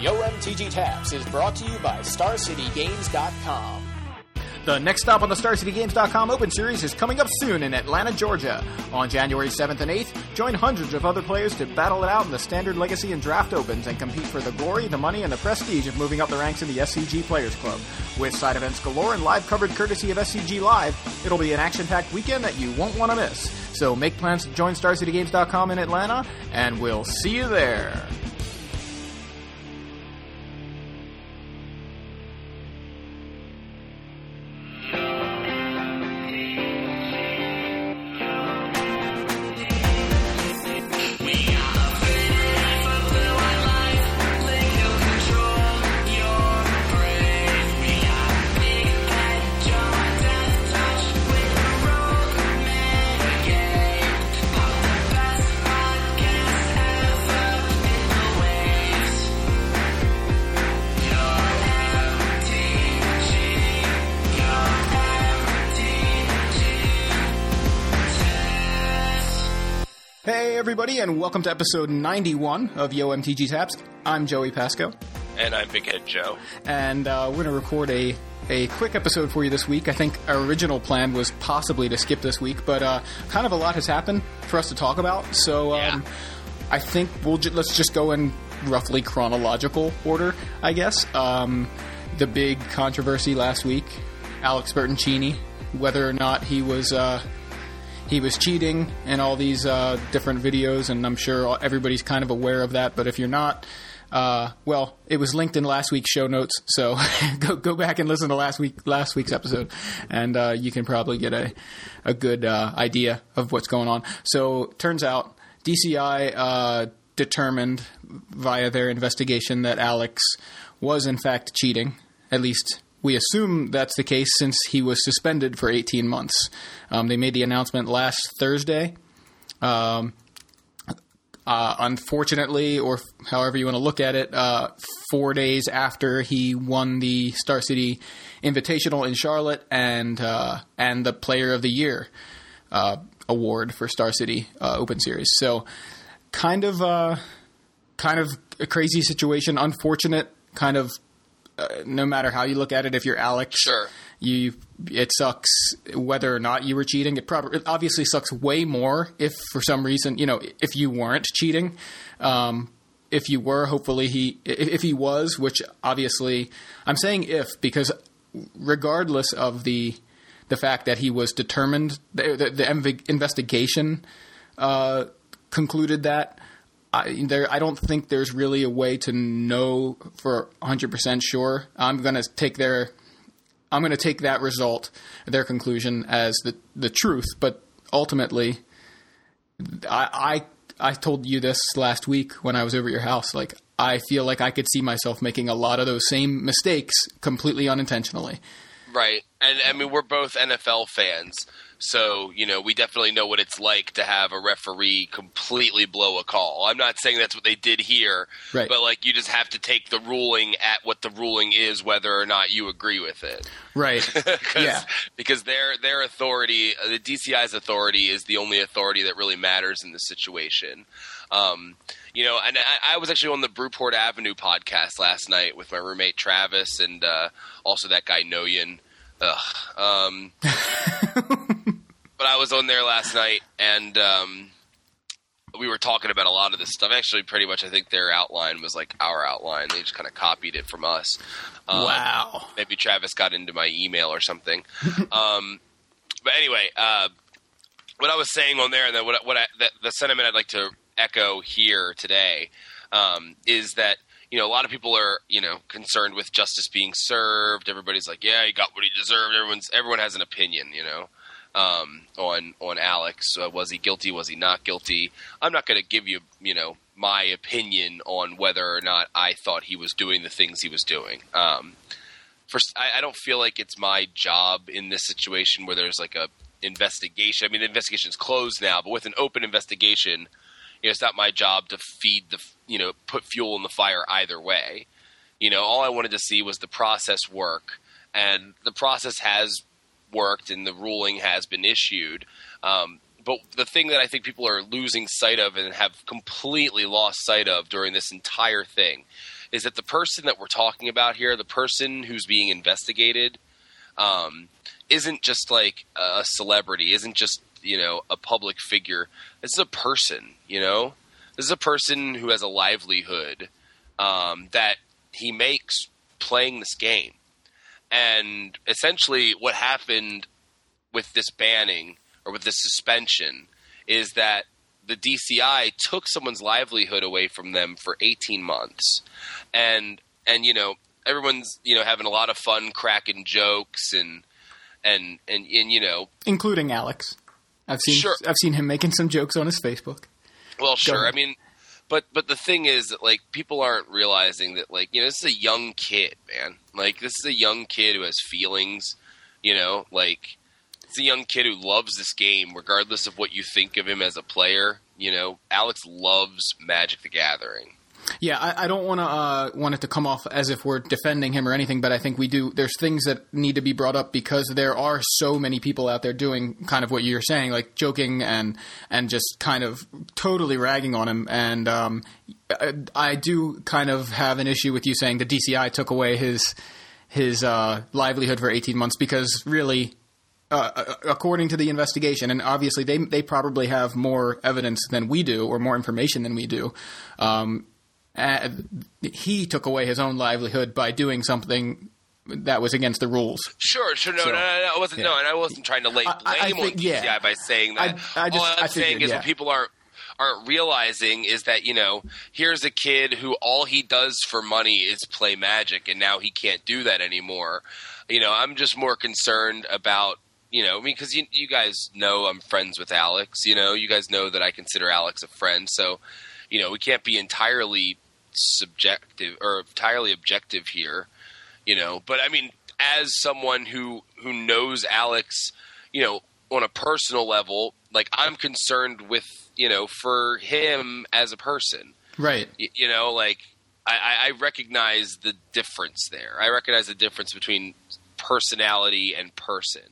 Yo MTG Taps is brought to you by StarCityGames.com. The next stop on the StarCityGames.com Open Series is coming up soon in Atlanta, Georgia. On January 7th and 8th, join hundreds of other players to battle it out in the Standard Legacy and Draft Opens and compete for the glory, the money, and the prestige of moving up the ranks in the SCG Players Club. With side events galore and live covered courtesy of SCG Live, it'll be an action-packed weekend that you won't want to miss. So make plans to join StarCityGames.com in Atlanta, and we'll see you there. Everybody, and welcome to episode 91 of Yo MTG Taps. I'm Joey Pasco, And I'm Big Head Joe. and uh, we're going to record a, a quick episode for you this week. I think our original plan was possibly to skip this week, but uh, kind of a lot has happened for us to talk about. So um, Yeah. I think we'll ju- let's just go in roughly chronological order, I guess. Um, the big controversy last week, Alex Bertoncini, whether or not he was. Uh, he was cheating in all these uh, different videos, and I'm sure everybody's kind of aware of that. But if you're not, uh, well, it was linked in last week's show notes, so go go back and listen to last week last week's episode, and uh, you can probably get a a good uh, idea of what's going on. So turns out DCI uh, determined via their investigation that Alex was in fact cheating, at least we assume that's the case since he was suspended for 18 months. Um, they made the announcement last Thursday. Um, uh, unfortunately, or however you want to look at it, uh, four days after he won the Star City Invitational in Charlotte and uh, and the Player of the Year uh, award for Star City uh, Open Series. So, kind of, uh, kind of a crazy situation. Unfortunate, kind of uh, no matter how you look at it, if you're Alex, Sure. you it sucks whether or not you were cheating. It probably it obviously sucks way more if for some reason you know if you weren't cheating. Um, if you were, hopefully he if, he was, which obviously I'm saying if because regardless of the the fact that he was determined, the, the, the investigation uh, concluded that. I, there, I don't think there's really a way to know for 100% sure. I'm going to take their I'm going to take that result, their conclusion, as the the truth. But ultimately, I, I I told you this last week when I was over at your house. Like I feel like I could see myself making a lot of those same mistakes completely unintentionally. Right. And I mean, we're both NFL fans. So, you know, we definitely know what it's like to have a referee completely blow a call. I'm not saying that's what they did here, Right. but like you just have to take the ruling at what the ruling is, whether or not you agree with it. Right. yeah. Because their their authority, uh, the DCI's authority, is the only authority that really matters in this situation. Um, you know, and I, I was actually on the Brewport Avenue podcast last night with my roommate Travis and uh, also that guy Noyan. Ugh. Um, but I was on there last night and um, we were talking about a lot of this stuff. Actually, pretty much, I think their outline was like our outline. They just kind of copied it from us. Um, wow. maybe Travis got into my email or something. um, but anyway, uh, what I was saying on there, and then what, what I, the, the sentiment I'd like to echo here today um, is that you know a lot of people are you know concerned with justice being served. Everybody's like, yeah, he got what he deserved. Everyone's everyone has an opinion, you know. Um, on on Alex, uh, was he guilty? Was he not guilty? I'm not going to give you, you know, my opinion on whether or not I thought he was doing the things he was doing. Um, first, I, I don't feel like it's my job in this situation where there's like a investigation. I mean, the investigation's closed now, but with an open investigation, you know, it's not my job to feed the, you know, put fuel in the fire either way. You know, all I wanted to see was the process work, and the process has worked, and the ruling has been issued. Um, but the thing that I think people are losing sight of and have completely lost sight of during this entire thing is that the person that we're talking about here, the person who's being investigated, um, isn't just like a celebrity, isn't just you know a public figure. This is a person, you know. This is a person who has a livelihood um, that he makes playing this game, and essentially what happened with this banning or with this suspension is that the DCI took someone's livelihood away from them for 18 months, and and you know everyone's you know having a lot of fun cracking jokes and and and, and you know including Alex. I've seen Sure. I've seen him making some jokes on his Facebook. well sure. I mean but but the thing is that like people aren't realizing that like you know this is a young kid man like this is a young kid who has feelings you know like it's a young kid who loves this game regardless of what you think of him as a player you know Alex loves Magic the Gathering Yeah, I, I don't want to uh, want it to come off as if we're defending him or anything, but I think we do. There's things that need to be brought up because there are so many people out there doing kind of what you're saying, like joking and and just kind of totally ragging on him. And um, I, I do kind of have an issue with you saying the DCI took away his his uh, livelihood for 18 months because really uh, according to the investigation, and obviously they they probably have more evidence than we do, or more information than we do. Um, uh, he took away his own livelihood by doing something that was against the rules. Sure, sure. No, So, no, no, no. I wasn't. yeah. No, and I wasn't trying to lay blame I- I on DCI yeah. by saying that. I- I just- All I'm I saying is yeah. what people aren't aren't realizing is that you know here's a kid who all he does for money is play Magic, and now he can't do that anymore. You know, I'm just more concerned about. You know, I mean, because you, you guys know I'm friends with Alex. You know, you guys know that I consider Alex a friend. So, you know, we can't be entirely subjective or entirely objective here you know but i mean as someone who who knows alex you know on a personal level like i'm concerned with you know for him as a person Right. Y- you know like I, I I recognize the difference there i recognize the difference between personality and person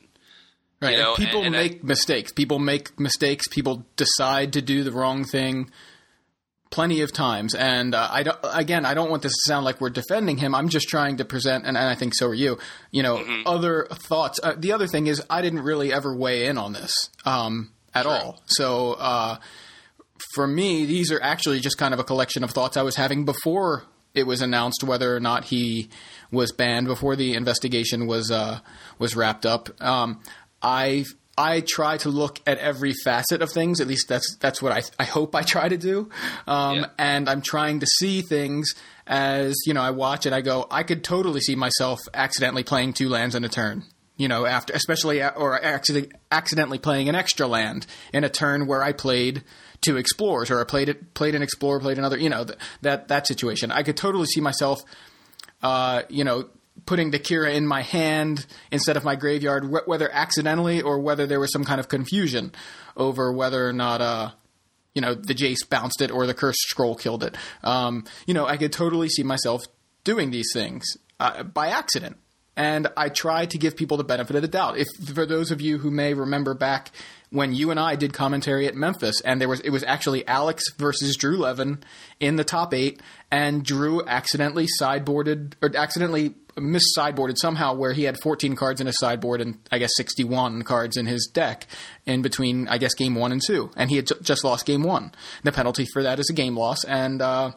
Right. You know, And people and- and I- make mistakes. People make mistakes. People decide to do the wrong thing plenty of times. And uh, I don't, again, I don't want this to sound like we're defending him. I'm just trying to present, and, and I think so are you. You know, Mm-hmm. other thoughts. Uh, the other thing is, I didn't really ever weigh in on this um, at all. So uh, for me, these are actually just kind of a collection of thoughts I was having before it was announced whether or not he was banned before the investigation was uh, was wrapped up. Um, I I try to look at every facet of things. At least that's that's what I I hope I try to do. Um, Yeah. And I'm trying to see things as you know. I watch it. I go. I could totally see myself accidentally playing two lands in a turn. You know, after especially or accident, accidentally playing an extra land in a turn where I played two explorers or I played it played an explorer, played another. You know th- that that situation. I could totally see myself uh, you know, putting the Kira in my hand instead of my graveyard, wh- whether accidentally or whether there was some kind of confusion over whether or not, uh, you know, the Jace bounced it or the cursed scroll killed it. Um, you know, I could totally see myself doing these things uh, by accident. And I try to give people the benefit of the doubt. If for those of you who may remember back when you and I did commentary at Memphis, and there was it was actually Alex versus Drew Levin in the top eight, and Drew accidentally sideboarded or accidentally miss sideboarded somehow where he had 14 cards in his sideboard and I guess 61 cards in his deck in between I guess game one and two, and he had ju- just lost game one. The penalty for that is a game loss, and uh,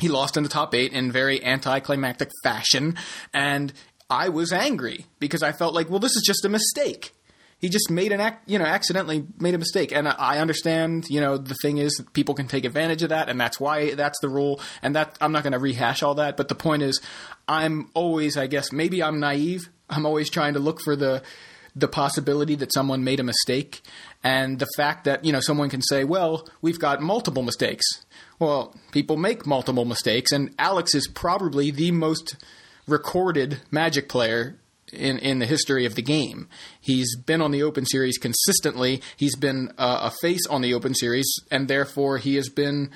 he lost in the top eight in very anticlimactic fashion, and I was angry because I felt like, well, this is just a mistake. He just made an act, you know, accidentally made a mistake, and I understand. You know, the thing is, people can take advantage of that, and that's why that's the rule. And that I'm not going to rehash all that, but the point is, I'm always, I guess, maybe I'm naive. I'm always trying to look for the the possibility that someone made a mistake and the fact that you know someone can say well we've got multiple mistakes well people make multiple mistakes and alex is probably the most recorded magic player in, in the history of the game. He's been on the Open Series consistently. He's been uh, a face on the Open Series, and therefore he has been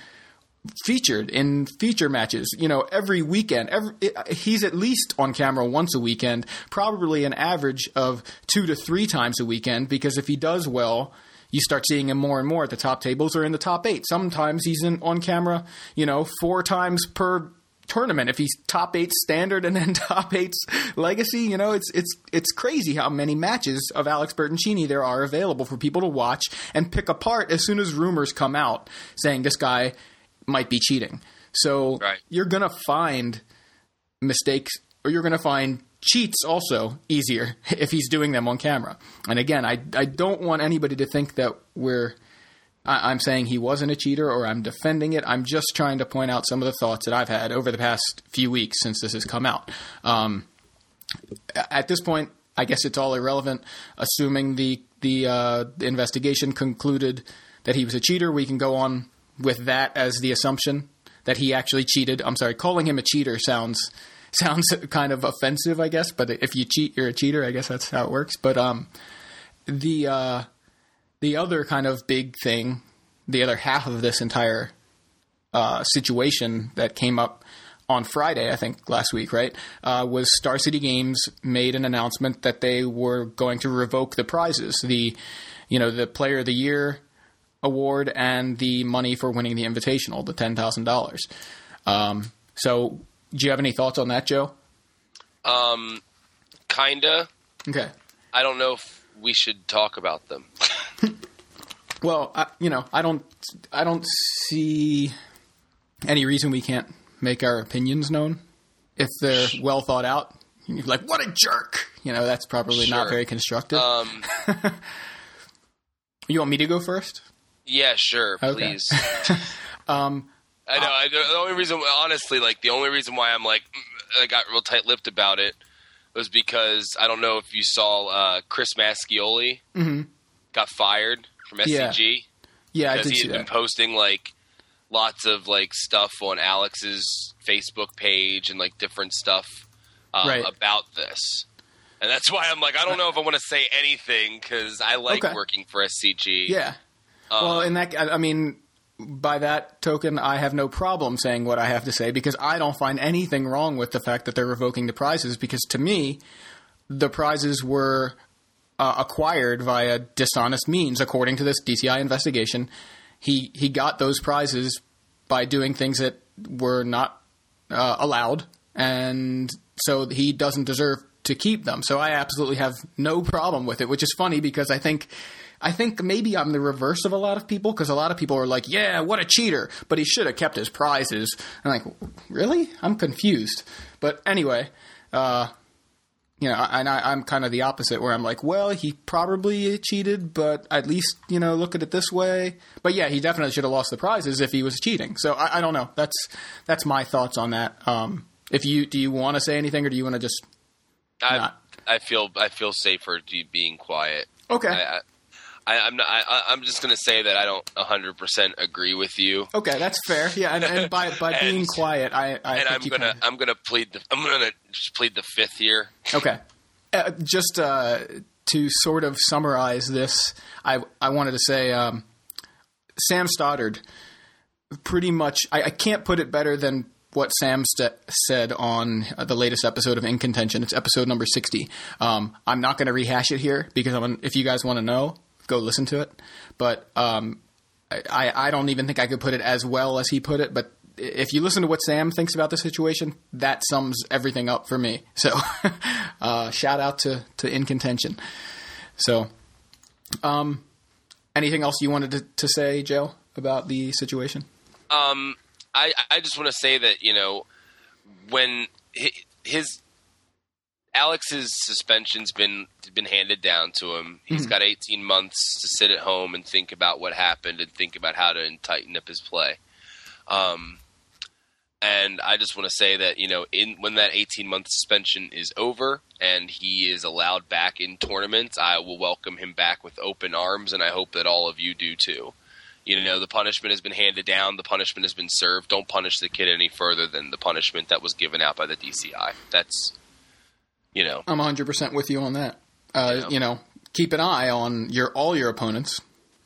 featured in feature matches. You know, every weekend. Every, he's at least on camera once a weekend, probably an average of two to three times a weekend. Because if he does well, you start seeing him more and more at the top tables or in the top eight. Sometimes he's in on camera, you know, four times per tournament if he's top eight standard and then top eight legacy. You know, it's it's it's crazy how many matches of Alex Bertoncini there are available for people to watch and pick apart as soon as rumors come out saying this guy might be cheating. So Right. you're gonna find mistakes or you're gonna find cheats also easier if he's doing them on camera. And again, I I don't want anybody to think that we're I, I'm saying he wasn't a cheater or I'm defending it. I'm just trying to point out some of the thoughts that I've had over the past few weeks since this has come out. Um, at this point, I guess it's all irrelevant. Assuming the the uh, investigation concluded that he was a cheater, we can go on with that as the assumption that he actually cheated. I'm sorry, calling him a cheater sounds sounds kind of offensive, I guess. But if you cheat, you're a cheater. I guess that's how it works. But um, the uh, the other kind of big thing, the other half of this entire uh, situation that came up on Friday, I think last week, right, uh, was Star City Games made an announcement that they were going to revoke the prizes, the you know the Player of the Year award and the money for winning the Invitational, the ten thousand dollars. Um, so, do you have any thoughts on that, Joe? Um, kinda. Okay. I don't know if we should talk about them. Well, I, you know, I don't, I don't see any reason we can't make our opinions known if they're well thought out. You're like, what a jerk! You know, that's probably not very constructive. Um, you want me to go first? yeah, sure, Okay. please. Um, I know. I, the only reason, honestly, like the only reason why I'm like, mm, I got real tight-lipped about it was because I don't know if you saw uh, Chris Mascioli got fired from Mm-hmm. Yeah. SCG yeah, I because did he see had been that. posting like lots of like stuff on Alex's Facebook page and like different stuff um, Right. about this. And that's why I'm like, I don't know if I want to say anything because I like Okay. working for SCG. Yeah. Um, well, in that, I mean, by that token, I have no problem saying what I have to say because I don't find anything wrong with the fact that they're revoking the prizes. Because to me, the prizes were uh, acquired via dishonest means, according to this DCI investigation. He he got those prizes by doing things that were not uh, allowed, and so he doesn't deserve to keep them. So I absolutely have no problem with it, which is funny because I think. I think maybe I'm the reverse of a lot of people because a lot of people are like, "Yeah, what a cheater!" But he should have kept his prizes. I'm like, really? I'm confused. But anyway, uh, you know, and I, I'm kind of the opposite, where I'm like, well, he probably cheated, but at least you know, look at it this way. But yeah, he definitely should have lost the prizes if he was cheating. So I, I don't know. That's that's my thoughts on that. Um, if you do you want to say anything, or do you want to just I, not. I feel I feel safer being quiet. okay? I, I, I'm not. I, I'm just going to say that I don't 100 percent agree with you, okay, that's fair. Yeah, and, and by by being quiet, I I and think I'm you gonna kinda- I'm gonna plead the I'm gonna just plead the fifth here. Okay. Uh, just uh, to sort of summarize this, I I wanted to say um, Sam Stoddard pretty much. I, I can't put it better than what Sam st- said on uh, the latest episode of In Contention. It's episode number sixty. Um, I'm not going to rehash it here because I'm, if you guys want to know, go listen to it. But um, I, I don't even think I could put it as well as he put it, but if you listen to what Sam thinks about the situation, that sums everything up for me. So, uh, shout out to, to In Contention. So, um, anything else you wanted to, to say, Joe, about the situation? Um, I I just want to say that you know when his Alex's suspension's been been handed down to him. He's got 18 months to sit at home and think about what happened and think about how to tighten up his play. Um, and I just want to say that you know, in when that 18 month suspension is over and he is allowed back in tournaments, I will welcome him back with open arms, and I hope that all of you do too. You know, the punishment has been handed down, the punishment has been served. Don't punish the kid any further than the punishment that was given out by the DCI. That's, you know, I'm 100% with you on that. Uh, Yeah. You know, keep an eye on your all your opponents,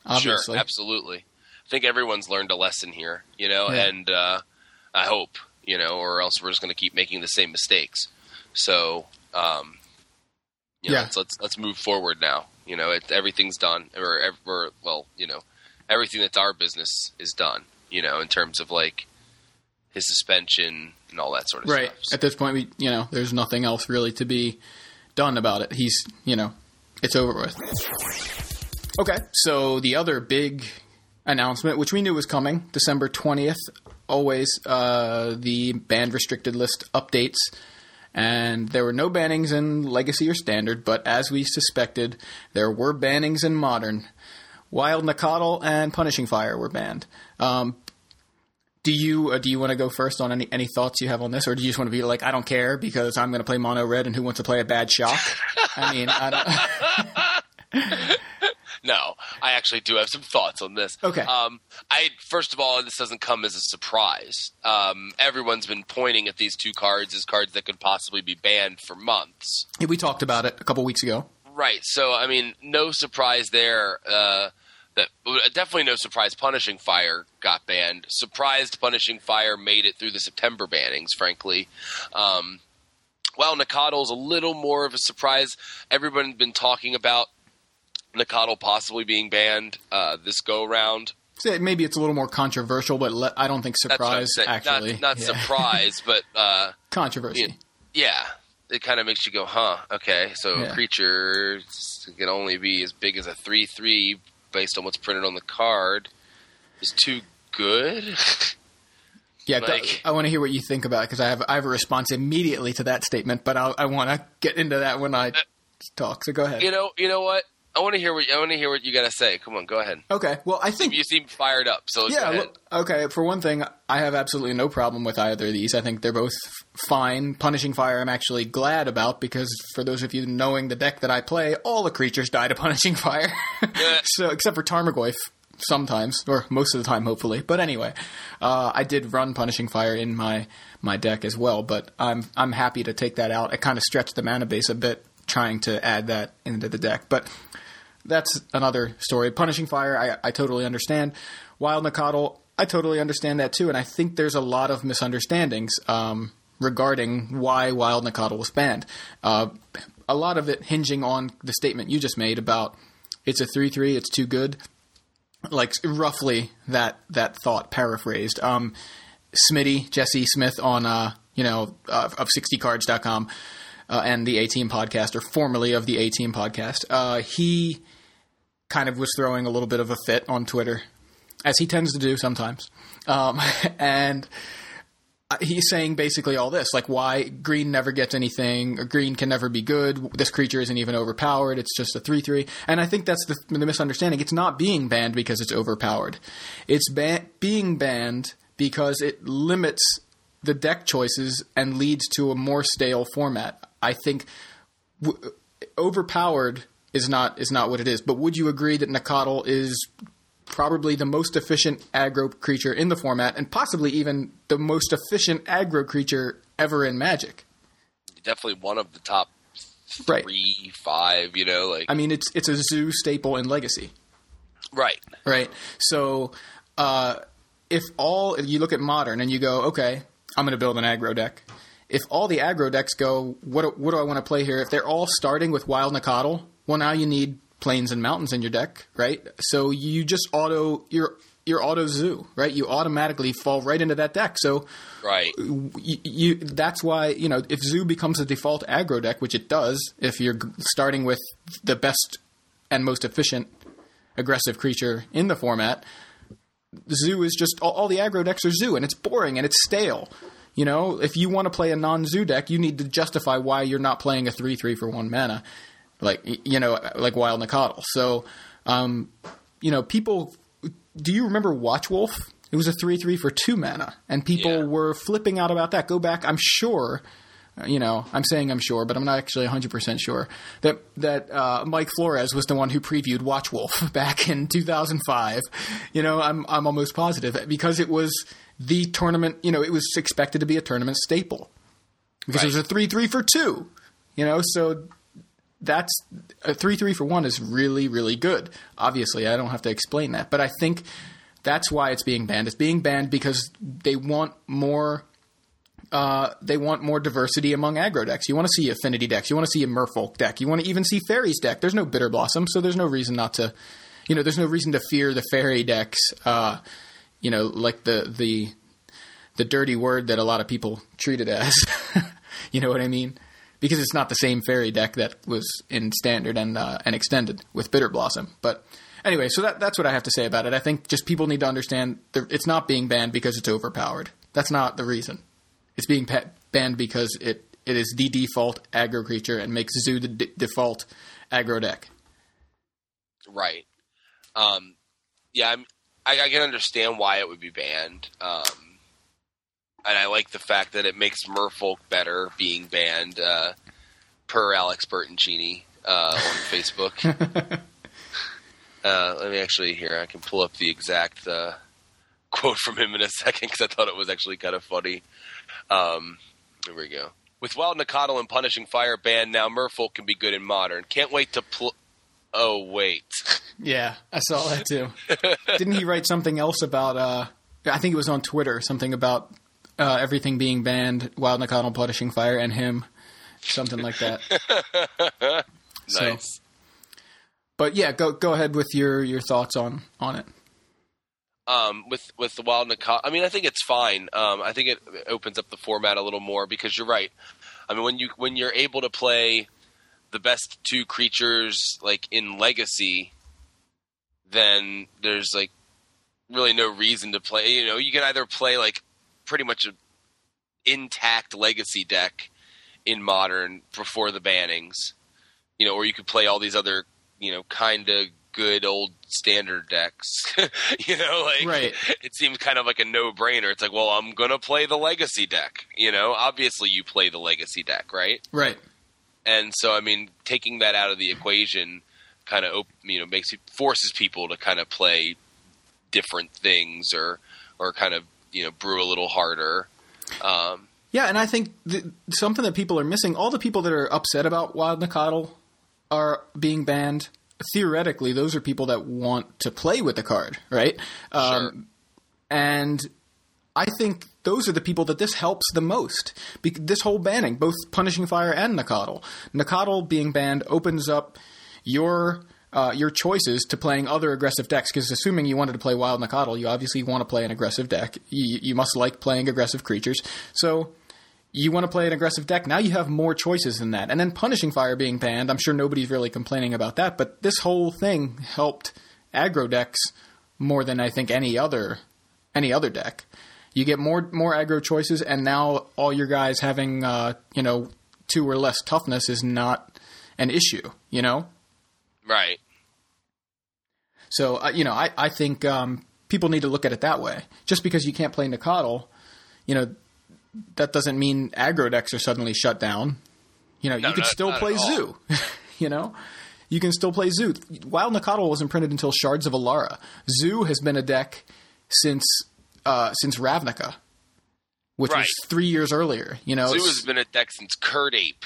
obviously. Sure, absolutely. I think everyone's learned a lesson here, you know, Yeah. and uh, I hope, you know, or else we're just going to keep making the same mistakes. So, um, you know, Yeah. let's, let's let's move forward now. You know, it, everything's done, or, or well, you know, everything that's our business is done. You know, in terms of like his suspension and all that sort of Right. stuff. At this point, we, you know, there's nothing else really to be done about it. He's, you know, it's over with. Okay. So the other big announcement, which we knew was coming, December 20th, always uh, the banned restricted list updates. And there were no bannings in Legacy or Standard, but as we suspected, there were bannings in Modern. Wild Nacatl and Punishing Fire were banned. Um, do you uh, do you want to go first on any any thoughts you have on this, or do you just want to be like, I don't care because I'm going to play mono red, and who wants to play a bad shock? I mean, I don't. No, I actually do have some thoughts on this. Okay. Um, I first of all, this doesn't come as a surprise. Um, everyone's been pointing at these two cards as cards that could possibly be banned for months. we talked about it a couple weeks ago. Right. So, I mean, no surprise there. Uh, that definitely no surprise. Punishing Fire got banned. Surprised Punishing Fire made it through the September bannings. Frankly, um, while Nacatl's a little more of a surprise. Everyone's been talking about Nakatl possibly being banned uh, this go round. Maybe it's a little more controversial, but le- I don't think That's what I'm surprise actually. not not Yeah. surprise, but uh, controversy. yeah, it kind of makes you go, huh? Okay, so Yeah. a creature can only be as big as a three three based on what's printed on the card. Is too good. Yeah, th- I want to hear what you think about it because I have I have a response immediately to that statement, but I'll, I want to get into that when I uh, talk. So go ahead. you know, you know what? I want to hear what I want to hear what you got to say. Come on, go ahead. Okay. Well, I think You seem fired up, so yeah. Look, okay. For one thing, I have absolutely no problem with either of these. I think they're both fine. Punishing fire, I'm actually glad about because for those of you knowing the deck that I play, all the creatures die to punishing fire. Yeah. so except for Tarmogoyf, sometimes or most of the time, hopefully. But anyway, uh, I did run punishing fire in my my deck as well. But I'm I'm happy to take that out. I kind of stretched the mana base a bit trying to add that into the deck, but that's another story. Punishing Fire, I, I totally understand. Wild Nacatl, I totally understand that too, and I think there's a lot of misunderstandings um, regarding why Wild Nacatl was banned. Uh, a lot of it hinging on the statement you just made about it's a three three, it's too good. Like roughly that that thought paraphrased. Um, Smitty Jesse Smith on uh, you know uh, of 60cards.com uh, and the A Team podcast, or formerly of the A Team podcast. Uh, he kind of was throwing a little bit of a fit on Twitter, as he tends to do sometimes, um, and uh, he's saying basically all this, like why green never gets anything, green can never be good. This creature isn't even overpowered; it's just a three-three. And I think that's the, the misunderstanding. It's not being banned because it's overpowered; it's being banned because it limits the deck choices and leads to a more stale format. I think w- overpowered is not is not what it is. But would you agree that Nacatl is probably the most efficient aggro creature in the format, and possibly even the most efficient aggro creature ever in Magic? Definitely one of the top Right. three, five. You know, like I mean, it's it's a zoo staple in Legacy. right. right? So, uh, if all you look at modern and you go, okay, I'm going to build an aggro deck. If all the aggro decks go, what do, what do I want to play here? If they're all starting with Wild Nacatl, well, now you need plains and mountains in your deck, right? So you just auto your your auto zoo, right? You automatically fall right into that deck. So Right. you, you that's why you know if zoo becomes the default aggro deck, which it does, if you're starting with the best and most efficient aggressive creature in the format, zoo is just all, all the aggro decks are zoo, and it's boring and it's stale. You know, if you want to play a non-zoo deck, you need to justify why you're not playing a three-three for one mana, like you know, like Wild Nacatl. So, um, you know, people. Do you remember Watch Wolf? It was a three-three for two mana, and people Yeah. were flipping out about that. Go back, I'm sure. uh, You know, I'm saying I'm sure, but I'm not actually 100% sure that that uh, Mike Flores was the one who previewed Watch Wolf back in 2005. You know, I'm I'm almost positive because it was the tournament. You know, it was expected to be a tournament staple because it was a three three for two. You know, so that's a three three for one is really really good. Obviously, I don't have to explain that, but I think that's why it's being banned. It's being banned because they want more uh, they want more diversity among aggro decks. You want to see affinity decks. You want to see a Merfolk deck. You want to even see fairies deck. There's no Bitterblossom, so there's no reason not to. You know, there's no reason to fear the fairy decks. Uh, you know, like the the the dirty word that a lot of people treat it as. you know what I mean? Because it's not the same fairy deck that was in standard and uh, and extended with Bitterblossom. But anyway, so that that's what I have to say about it. I think just people need to understand it's not being banned because it's overpowered. That's not the reason. It's being banned because it, it is the default aggro creature and makes Zoo the d- default aggro deck. Right. Um, yeah, I'm, I, I can understand why it would be banned. Um, and I like the fact that it makes Merfolk better being banned, uh, per Alex Bertoncini uh, on Facebook. uh, let me actually here. I can pull up the exact uh, quote from him in a second because I thought it was actually kind of funny. Um, here we go. With Wild Nacatl and Punishing Fire banned now, Merfolk can be good in Modern. Can't wait to pl- Oh wait. Yeah, I saw that too. Didn't he write something else about? Uh, I think it was on Twitter. Something about uh, everything being banned, Wild Nacatl, Punishing Fire, and him. Something like that. nice. So, but yeah, go go ahead with your your thoughts on on it. Um, with with the Wild Nacatl, I mean, I think it's fine. Um, I think it opens up the format a little more because you're right. I mean, when you when you're able to play the best two creatures like in Legacy, then there's like really no reason to play. You know, you can either play like pretty much an intact Legacy deck in Modern before the bannings, you know, or you could play all these other you know kind of good old standard decks. you know, like right. it seems kind of like a no brainer. It's like, well, I'm gonna play the legacy deck. You know, obviously you play the legacy deck, right? Right. And so, I mean, taking that out of the equation kind of op- you know makes it forces people to kind of play different things or or kind of you know brew a little harder. Um, yeah, and I think the, something that people are missing. All the people that are upset about Wild Nacatl are being banned theoretically, those are people that want to play with the card, right? Sure. Um, and I think those are the people that this helps the most. Be- this whole banning, both Punishing Fire and Nacatl. Nacatl being banned opens up your uh, your choices to playing other aggressive decks. Because assuming you wanted to play Wild Nacatl, you obviously want to play an aggressive deck. You, you must like playing aggressive creatures. So you want to play an aggressive deck. Now you have more choices than that. And then Punishing Fire being banned, I'm sure nobody's really complaining about that, but this whole thing helped aggro decks more than I think any other any other deck. You get more more aggro choices, and now all your guys having uh, you know two or less toughness is not an issue. You know, right? So uh, you know, I I think um, people need to look at it that way. Just because you can't play Nacatl, you know, that doesn't mean aggro decks are suddenly shut down. You know, No, you could not- still play. Zoo. you know, you can still play Zoo. Wild Nacatl wasn't printed until Shards of Alara. Zoo has been a deck since uh, since Ravnica, which Right. was three years earlier. You know, Zoo has been a deck since Kird Ape.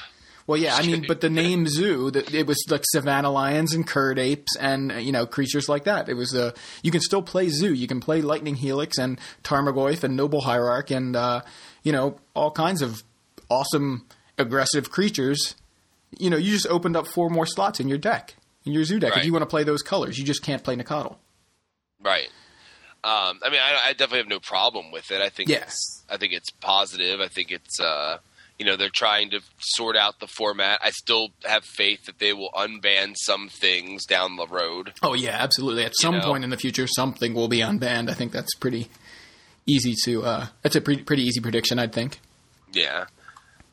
Well, yeah, I mean, but the name Zoo, that it was like Savannah lions and Kird apes and you know creatures like that. It was uh, you can still play Zoo. You can play Lightning Helix and Tarmogoyf and Noble Hierarch and uh, you know all kinds of awesome aggressive creatures. You know, you just opened up four more slots in your deck in your Zoo deck if you want to play those colors. You just can't play Nacatl. Right. Um, I mean, I, I definitely have no problem with it. I think Yeah. it's, I think it's positive. I think it's, uh, you know, they're trying to sort out the format. I still have faith that they will unban some things down the road. Oh yeah, absolutely. At some know? point in the future, something will be unbanned. I think that's pretty easy to. Uh, that's a pretty pretty easy prediction. I'd think. Yeah,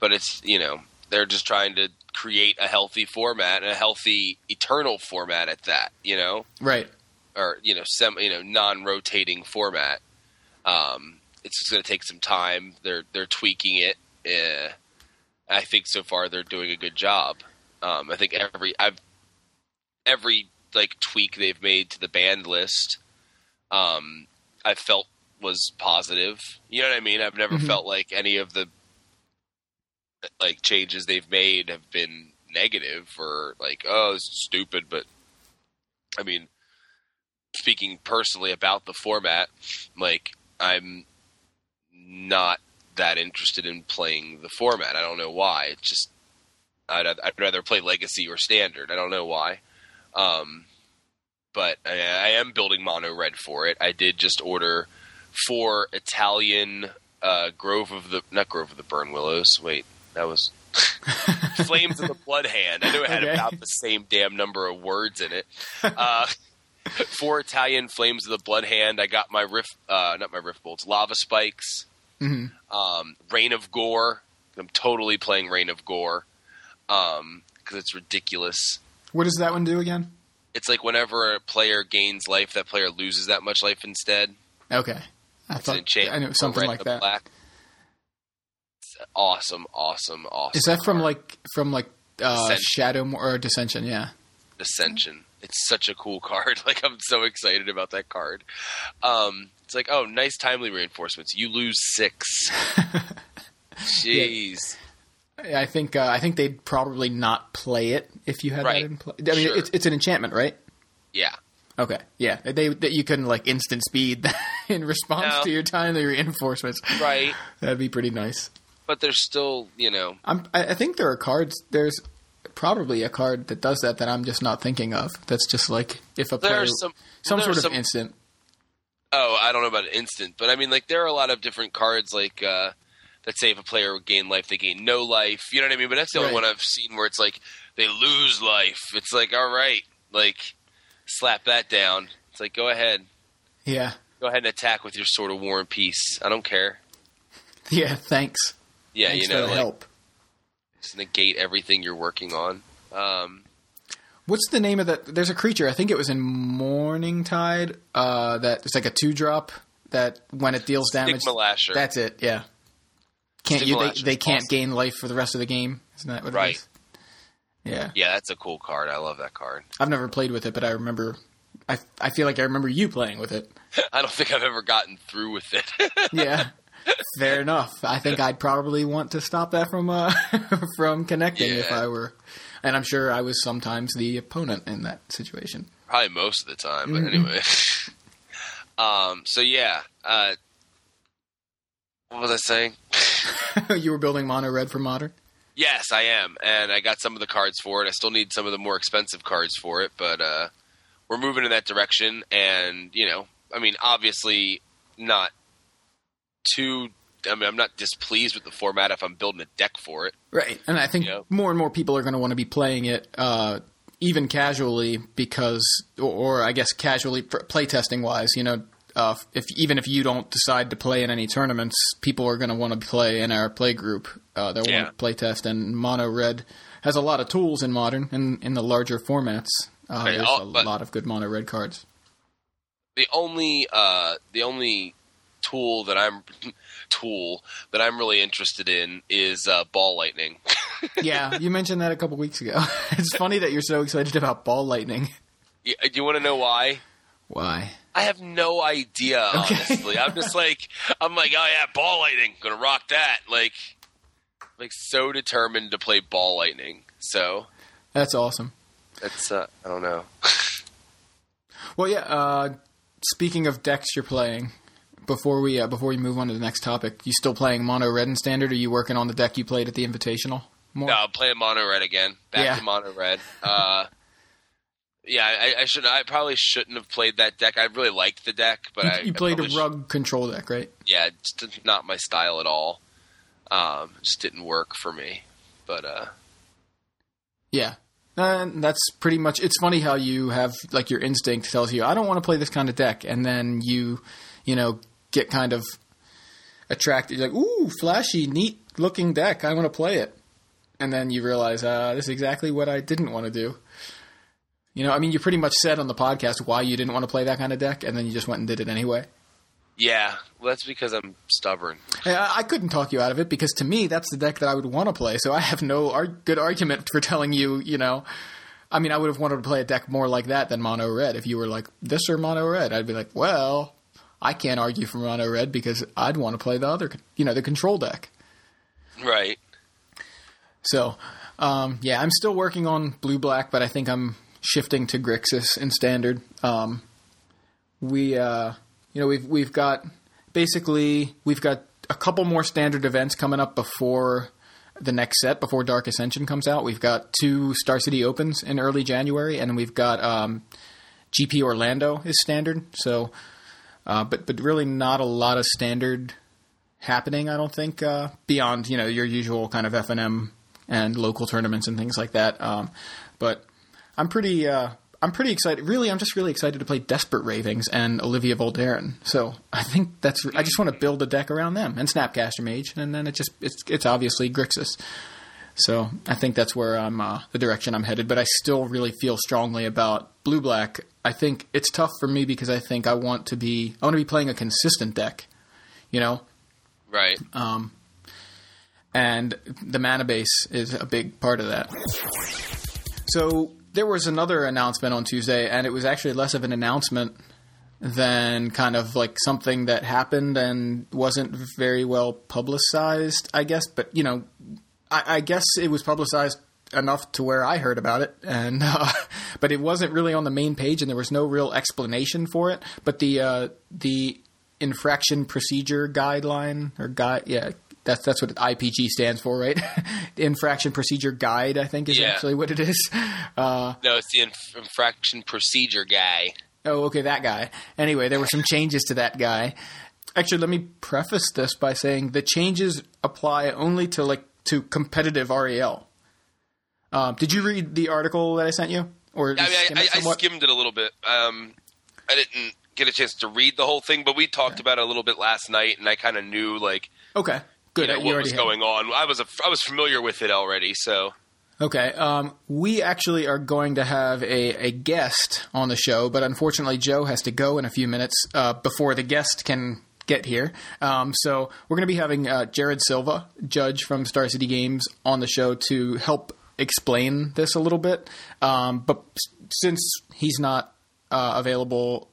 but it's you know they're just trying to create a healthy format and a healthy eternal format at that. You know, Right. or you know sem you know non-rotating format. Um, it's just going to take some time. They're they're tweaking it. Uh, I think so far they're doing a good job. Um, I think every I've every like tweak they've made to the banned list, um, I felt was positive. You know what I mean? I've never Mhm. felt like any of the like changes they've made have been negative or like oh this is stupid. But I mean, speaking personally about the format, like I'm not that interested in playing the format. I don't know why. It's just I'd, I'd rather play Legacy or Standard. I don't know why. Um, but I, I am building mono red for it. I did just order four Italian uh, Grove of the not Grove of the Burnwillows. Wait, that was Flames of the Blood Hand. I knew it had Okay. about the same damn number of words in it. Uh, four Italian Flames of the Blood Hand. I got my riff, uh, not my Rift Bolts, lava spikes. Mhm. Um, Rain of Gore. I'm totally playing Rain of Gore because it's ridiculous. What does that one do again? It's like whenever a player gains life, that player loses that much life instead. Okay, I It's thought. I knew something like that. Black. It's awesome, awesome, awesome. Is that from like from like uh. Shadow or Dissension? Yeah. Ascension? It's such a cool card. Like I'm so excited about that card. Um, it's like, oh, nice timely reinforcements. You lose six. Jeez. I think uh, I think they'd probably not play it if you had Right. that in play. I mean, Sure. it's it's an enchantment, right? Yeah. Okay, yeah, they that you couldn't like instant speed in response No. to your timely reinforcements. Right. That'd be pretty nice. But there's still, you know, I'm, I I think there are cards. There's probably a card that does that that I'm just not thinking of. That's just like if a player there's some some there sort of some- instant. Oh, I don't know about instant, but I mean, like there are a lot of different cards, like uh, that say if a player would gain life, they gain no life. You know what I mean? But that's the only Right. one I've seen where it's like they lose life. It's like, all right, like slap that down. It's like go ahead, Yeah, go ahead and attack with your sword of war and peace. I don't care. yeah. Thanks. Yeah, thanks you know, like help. just negate everything you're working on. Um, What's the name of that? There's a creature. I think it was in Morningtide. Uh, that it's like a two drop that when it deals damage. Stigma Lasher. That's it. Yeah. Can't you? They, they can't awesome. gain life for the rest of the game. Isn't that what it Right. is? Yeah. yeah, that's a cool card. I love that card. I've never played with it, but I remember. I I feel like I remember you playing with it. I don't think I've ever gotten through with it. Yeah. Fair enough. I think I'd probably want to stop that from uh, from connecting if I were, and I'm sure I was sometimes the opponent in that situation. Probably most of the time, but Mhm. anyway. um. So yeah. Uh, what was I saying? you were building mono red for modern. Yes, I am, and I got some of the cards for it. I still need some of the more expensive cards for it, but uh, we're moving in that direction. And you know, I mean, obviously not too. I mean, I'm not displeased with the format if I'm building a deck for it. Right, and I think Yeah. more and more people are going to want to be playing it, uh, even casually, because, or, or I guess casually playtesting wise. You know, uh, if even if you don't decide to play in any tournaments, people are going to want to play in our play group. Uh, they'll Yeah. want to play test, and Mono Red has a lot of tools in modern and in the larger formats. Uh, Right, there's a lot of good Mono Red cards. the only uh, the only tool that I'm tool that I'm really interested in is uh, ball lightning. yeah, you mentioned that a couple weeks ago. it's funny that you're so excited about ball lightning. You- Do you want to know why? Why? I have no idea, honestly. I'm just like, I'm like, oh yeah, ball lightning, gonna rock that. Like, like so determined to play ball lightning. So That's awesome. that's, uh, I don't know. Well, yeah. Uh, speaking of decks you're playing, before we uh, before we move on to the next topic, you still playing Mono Red and Standard? Or are you working on the deck you played at the Invitational? More? No, I'm playing mono red again. Back Yeah. to mono red. Uh, yeah, I, I should. I probably shouldn't have played that deck. I really liked the deck, but you, I you played a probably should- rug control deck, right? yeah, just not my style at all. Um, just didn't work for me. But uh, Yeah. And that's pretty much. It's funny how you have like your instinct tells you I don't want to play this kind of deck, and then you, you know, get kind of attracted. You're like, ooh, flashy, neat looking deck. I want to play it, and then you realize uh, this is exactly what I didn't want to do. You know, I mean, you pretty much said on the podcast why you didn't want to play that kind of deck, and then you just went and did it anyway. yeah, well, that's because I'm stubborn. I, I couldn't talk you out of it because to me that's the deck that I would want to play. So I have no ar- good argument for telling you. You know, I mean, I would have wanted to play a deck more like that than mono red. If you were like this or mono red, I'd be like, well, I can't argue for mono red because I'd want to play the other, you know, the control deck. Right. So, um, yeah, I'm still working on blue black, but I think I'm shifting to Grixis in standard. Um, we, uh, you know, we've we've got basically we've got a couple more standard events coming up before the next set, before Dark Ascension comes out. We've got two Star City Opens in early January, and we've got um, GP Orlando is standard. So, uh, but but really not a lot of standard happening. I don't think uh, beyond you know your usual kind of F and M and local tournaments and things like that. Um, but I'm pretty. Uh, I'm pretty excited. Really, I'm just really excited to play Desperate Ravings and Olivia Voldaren. So I think that's. I just want to build a deck around them and Snapcaster Mage, and then it just it's it's obviously Grixis. So I think that's where I'm uh, the direction I'm headed. But I still really feel strongly about Blue Black. I think it's tough for me because I think I want to be I want to be playing a consistent deck. You know, Right. um, and the mana base is a big part of that. So there was another announcement on Tuesday, and it was actually less of an announcement than kind of like something that happened and wasn't very well publicized, I guess. But you know, I, I guess it was publicized enough to where I heard about it, and uh, but it wasn't really on the main page, and there was no real explanation for it. But the uh, the infraction procedure guideline or guide, yeah, that's that's what IPG stands for, right? the infraction procedure guide, I think, is Yeah. actually what it is. Uh, No, it's the inf- infraction procedure guy. Oh, okay, that guy. Anyway, there were some changes to that guy. Actually, let me preface this by saying the changes apply only to like to competitive REL. Um, did you read the article that I sent you? Or I mean, I, I, skimmed it a little bit. Um, I didn't get a chance to read the whole thing, but we talked about it a little bit last night, and I kind of knew like okay, good. you know, what was going on. I was a, I was familiar with it already, so Okay. Um, we actually are going to have a, a guest on the show, but unfortunately, Joe has to go in a few minutes uh, before the guest can get here. Um, so we're going to be having uh, Jared Sylva, judge from Star City Games, on the show to help explain this a little bit. Um, but s- since he's not uh, available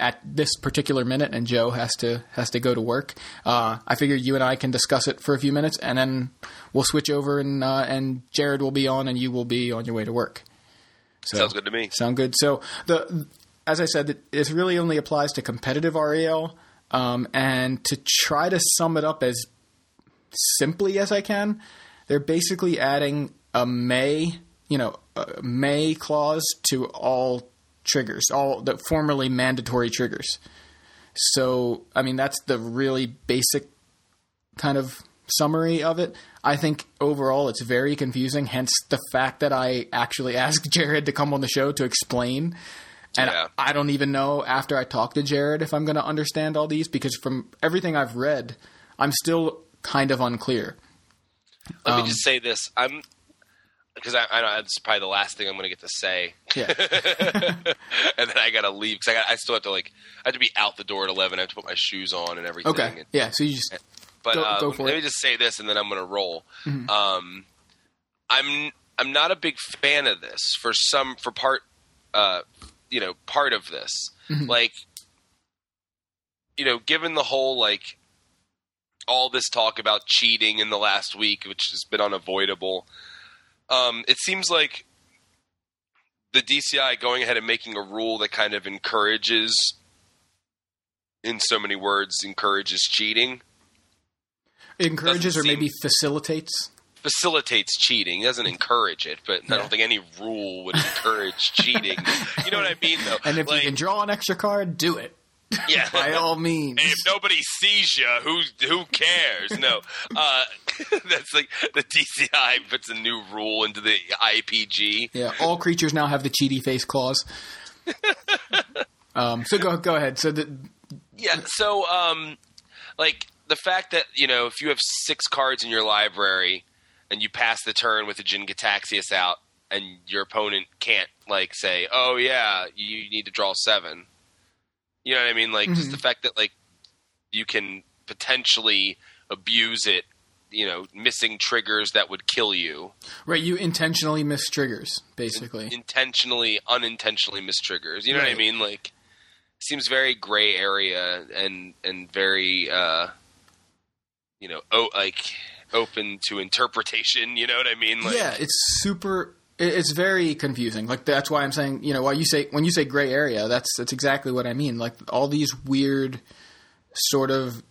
at this particular minute, and Joe has to has to go to work. Uh, I figured you and I can discuss it for a few minutes, and then we'll switch over, and uh, and Jared will be on, and you will be on your way to work. So, sounds good to me. Sound good. So the as I said, it really only applies to competitive REL, um, and to try to sum it up as simply as I can, they're basically adding a may, you know, may clause to all triggers, all the formerly mandatory triggers. So, I mean, that's the really basic kind of summary of it. I think overall it's very confusing, hence the fact that I actually asked Jared to come on the show to explain. And Yeah. I don't even know after I talk to Jared if I'm going to understand all these because from everything I've read, I'm still kind of unclear. Let Um, me just say this: I'm because I, I know that's probably the last thing I'm going to get to say, Yeah. and then I got to leave because I got I still have to like I have to be out the door at eleven. I have to put my shoes on and everything. Okay. And- Yeah. So you just But Go- uh, go for let me just say this, and then I'm going to roll. Mhm. Um, I'm I'm not a big fan of this for some for part, uh, you know, part of this. Mhm. Like, you know, given the whole like all this talk about cheating in the last week, which has been unavoidable, um, it seems like the DCI going ahead and making a rule that kind of encourages, in so many words, encourages cheating encourages or seem- maybe facilitates. facilitates cheating. It doesn't encourage it, but I don't think any rule would encourage cheating. You know what I mean, though? And if like, you can draw an extra card, do it yeah. by all means. Hey, if nobody sees you, who who cares? No, uh, that's like the DCI puts a new rule into the IPG. Yeah, all creatures now have the cheaty face clause. um, so go go ahead. So the, Yeah. So, um, like the fact that you know if you have six cards in your library and you pass the turn with a Jin Gitaxias out, and your opponent can't like say, "Oh yeah, you need to draw seven. You know what I mean? Like just Mhm. the fact that like you can potentially abuse it. You know, missing triggers that would kill you. right, you intentionally miss triggers, basically. intentionally, unintentionally miss triggers. You know what I mean? Like, seems very gray area and and very, uh, you know, o- like open to interpretation. You know what I mean? Like, yeah, it's super. It- It's very confusing. Like that's why I'm saying, you know, why you say when you say gray area, that's that's exactly what I mean. Like all these weird, sort of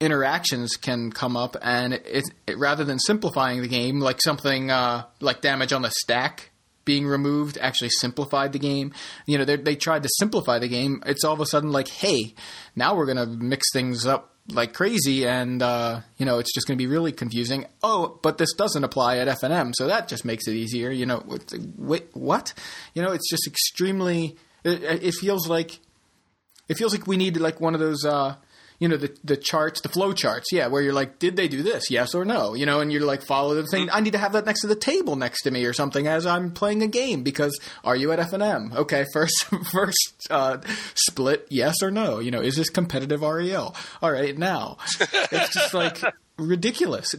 interactions can come up, and it, it rather than simplifying the game, like something uh, like damage on the stack being removed actually simplified the game. You know, they tried to simplify the game. It's all of a sudden like, hey, now we're to mix things up like crazy, and uh, you know, it's just going to be really confusing. Oh, but this doesn't apply at FNM, so that just makes it easier. You know, wait, what? You know, it's just extremely. It, it feels like it feels like we need like one of those. Uh, you know the the charts, the flow charts, yeah, where you're like, did they do this, yes or no, you know, and you're like, follow the thing. I need to have that next to the table next to me or something as I'm playing a game because are you at F and M? Okay, first first uh, split, yes or no, you know, is this competitive REL? All right, now it's just like ridiculous.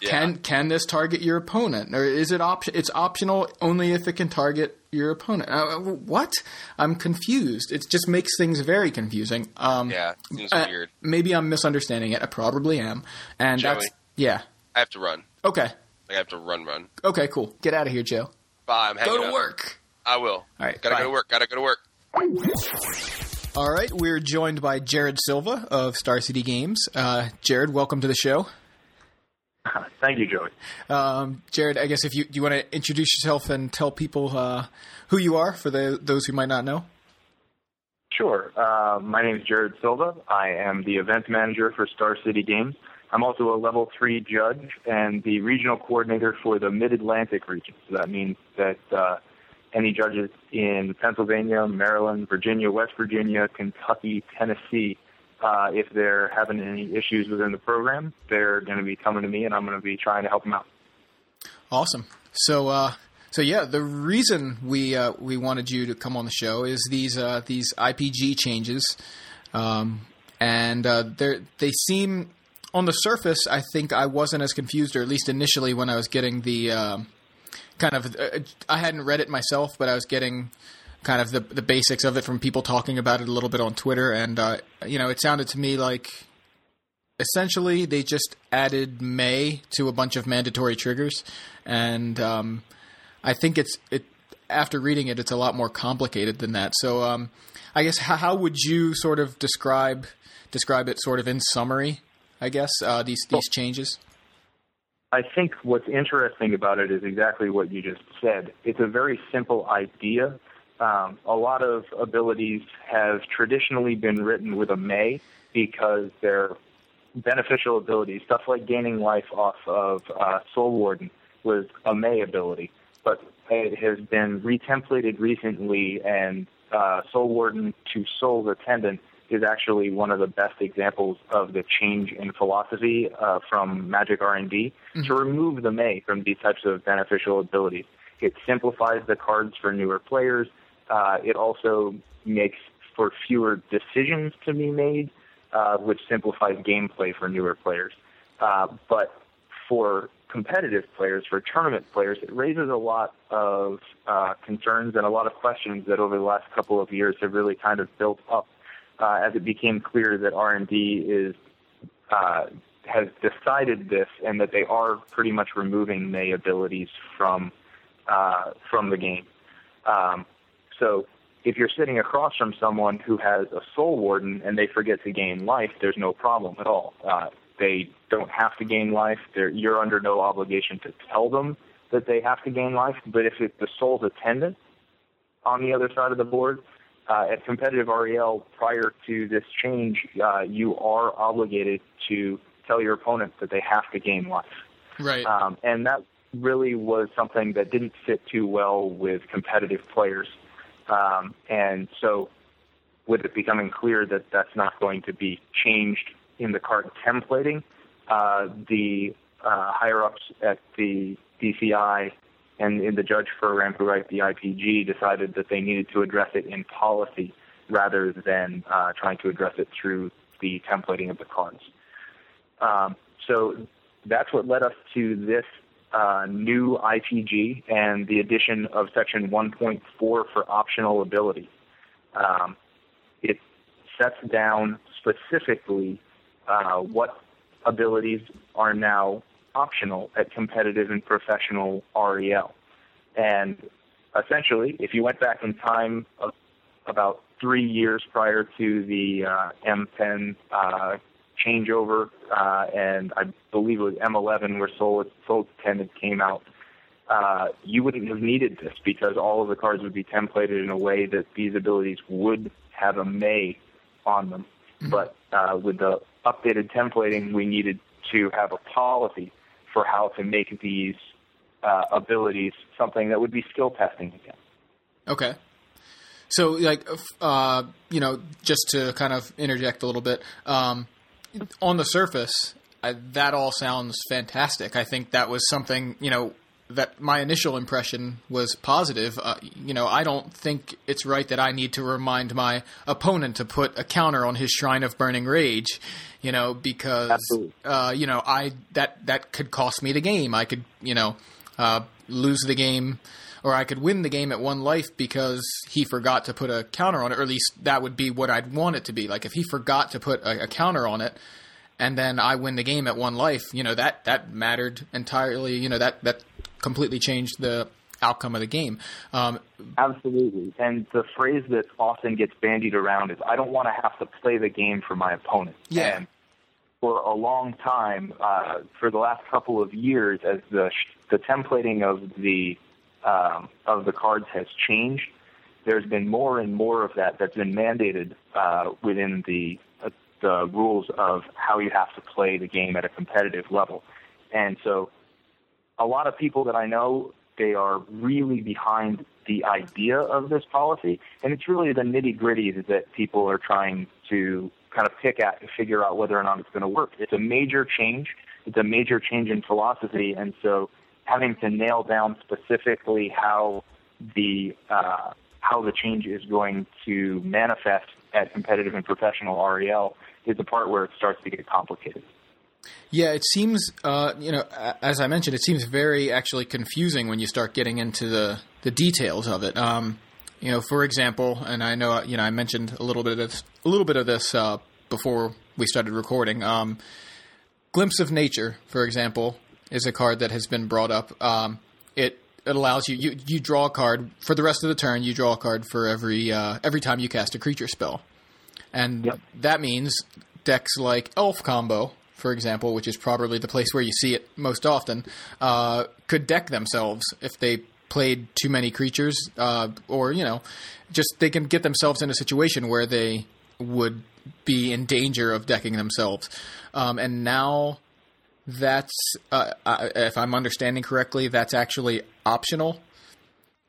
Can can this target your opponent, or is it option? It's optional only if it can target your opponent. Uh, what? I'm confused. It just makes things very confusing. Um, yeah, seems uh, weird. Maybe I'm misunderstanding it. I probably am. And Joey, that's yeah. I have to run. Okay. I have to run, run. Okay, cool. Get out of here, Joe. Bye. I'm Go to up. work. I will. All right. Gotta bye. go to work. Gotta go to work. All right, we're joined by Jared Sylva of Star City Games. Uh, Jared, welcome to the show. Thank you, Joey. Um, Jared, I guess if you do you want to introduce yourself and tell people uh, who you are for the, those who might not know. Sure. Uh, my name is Jared Sylva. I am the event manager for Star City Games. I'm also a level three judge and the regional coordinator for the Mid Atlantic region. So that means that uh, any judges in Pennsylvania, Maryland, Virginia, West Virginia, Kentucky, Tennessee, uh, if they're having any issues within the program, they're going to be coming to me, and I'm going to be trying to help them out. Awesome. So, uh, so yeah, the reason we uh, we wanted you to come on the show is these uh, these IPG changes, um, and uh, they seem on the surface. I think I wasn't as confused, or at least initially when I was getting the um, kind of uh, I hadn't read it myself, but I was getting kind of the the basics of it from people talking about it a little bit on Twitter, and uh, you know, it sounded to me like essentially they just added May to a bunch of mandatory triggers, and um, I think it's it. After reading it, it's a lot more complicated than that. So, um, I guess how, how, would you sort of describe describe it, sort of in summary? I guess uh, these these changes. I think what's interesting about it is exactly what you just said. It's a very simple idea. Um, a lot of abilities have traditionally been written with a may because they're beneficial abilities. Stuff like gaining life off of uh, Soul Warden was a may ability, but it has been retemplated recently, and uh, Soul Warden to Soul's Attendant is actually one of the best examples of the change in philosophy uh, from Magic R&D mm-hmm. to remove the May from these types of beneficial abilities. It simplifies the cards for newer players. Uh, it also makes for fewer decisions to be made, uh, which simplifies gameplay for newer players. Uh, but for competitive players, for tournament players, it raises a lot of uh, concerns and a lot of questions that over the last couple of years have really kind of built up uh, as it became clear that R&D is uh, has decided this and that they are pretty much removing May abilities from uh, from the game. Um, so if you're sitting across from someone who has a Soul Warden and they forget to gain life, there's no problem at all. Uh, they don't have to gain life. They're, you're under no obligation to tell them that they have to gain life. But if it's the Soul's attendant on the other side of the board, uh, at competitive REL prior to this change, uh, you are obligated to tell your opponent that they have to gain life. Right. Um, and that really was something that didn't fit too well with competitive players. Um, and so, with it becoming clear that that's not going to be changed in the card templating, uh, the uh, higher ups at the DCI and in the judge program who write the IPG decided that they needed to address it in policy rather than uh, trying to address it through the templating of the cards. Um, so that's what led us to this uh, new IPG and the addition of Section 1.4 for optional ability. Um, it sets down specifically uh, what abilities are now optional at competitive and professional REL. And essentially, if you went back in time about three years prior to the uh, M10 uh, changeover, uh, and I believe it was M11 where Soul Soul Attendant came out. Uh, you wouldn't have needed this because all of the cards would be templated in a way that these abilities would have a May on them. Mm-hmm. But uh, with the updated templating, we needed to have a policy for how to make these uh, abilities something that would be skill testing again. Okay. So, like, uh, you know, just to kind of interject a little bit, um, on the surface, I, that all sounds fantastic. I think that was something, you know, that my initial impression was positive. Uh, you know, I don't think it's right that I need to remind my opponent to put a counter on his Shrine of Burning Rage. You know, because uh, you know, I that that could cost me the game. I could, you know, uh, lose the game or I could win the game at one life because he forgot to put a counter on it, or at least that would be what I'd want it to be. Like if he forgot to put a, a counter on it, and then I win the game at one life, you know that that mattered entirely. You know that that completely changed the outcome of the game. Um, Absolutely, and the phrase that often gets bandied around is, "I don't want to have to play the game for my opponent." Yeah. And for a long time, uh, for the last couple of years, as the the templating of the um, of the cards has changed. There's been more and more of that that's been mandated uh, within the uh, the rules of how you have to play the game at a competitive level, and so a lot of people that I know they are really behind the idea of this policy, and it's really the nitty gritty that people are trying to kind of pick at to figure out whether or not it's going to work. It's a major change. It's a major change in philosophy, and so having to nail down specifically how the uh, how the change is going to manifest at competitive and professional REL is the part where it starts to get complicated. Yeah, it seems, uh, you know, as I mentioned, it seems very actually confusing when you start getting into the, the details of it. Um, you know, for example, and I know, you know, I mentioned a little bit of this, a little bit of this uh, before we started recording. Um, Glimpse of Nature, for example, is a card that has been brought up. Um, it it allows you, you you draw a card for the rest of the turn. You draw a card for every uh, every time you cast a creature spell, and yep. that means decks like Elf Combo, for example, which is probably the place where you see it most often, uh, could deck themselves if they played too many creatures, uh, or you know, just they can get themselves in a situation where they would be in danger of decking themselves. Um, and now that's uh, if I'm understanding correctly, that's actually optional.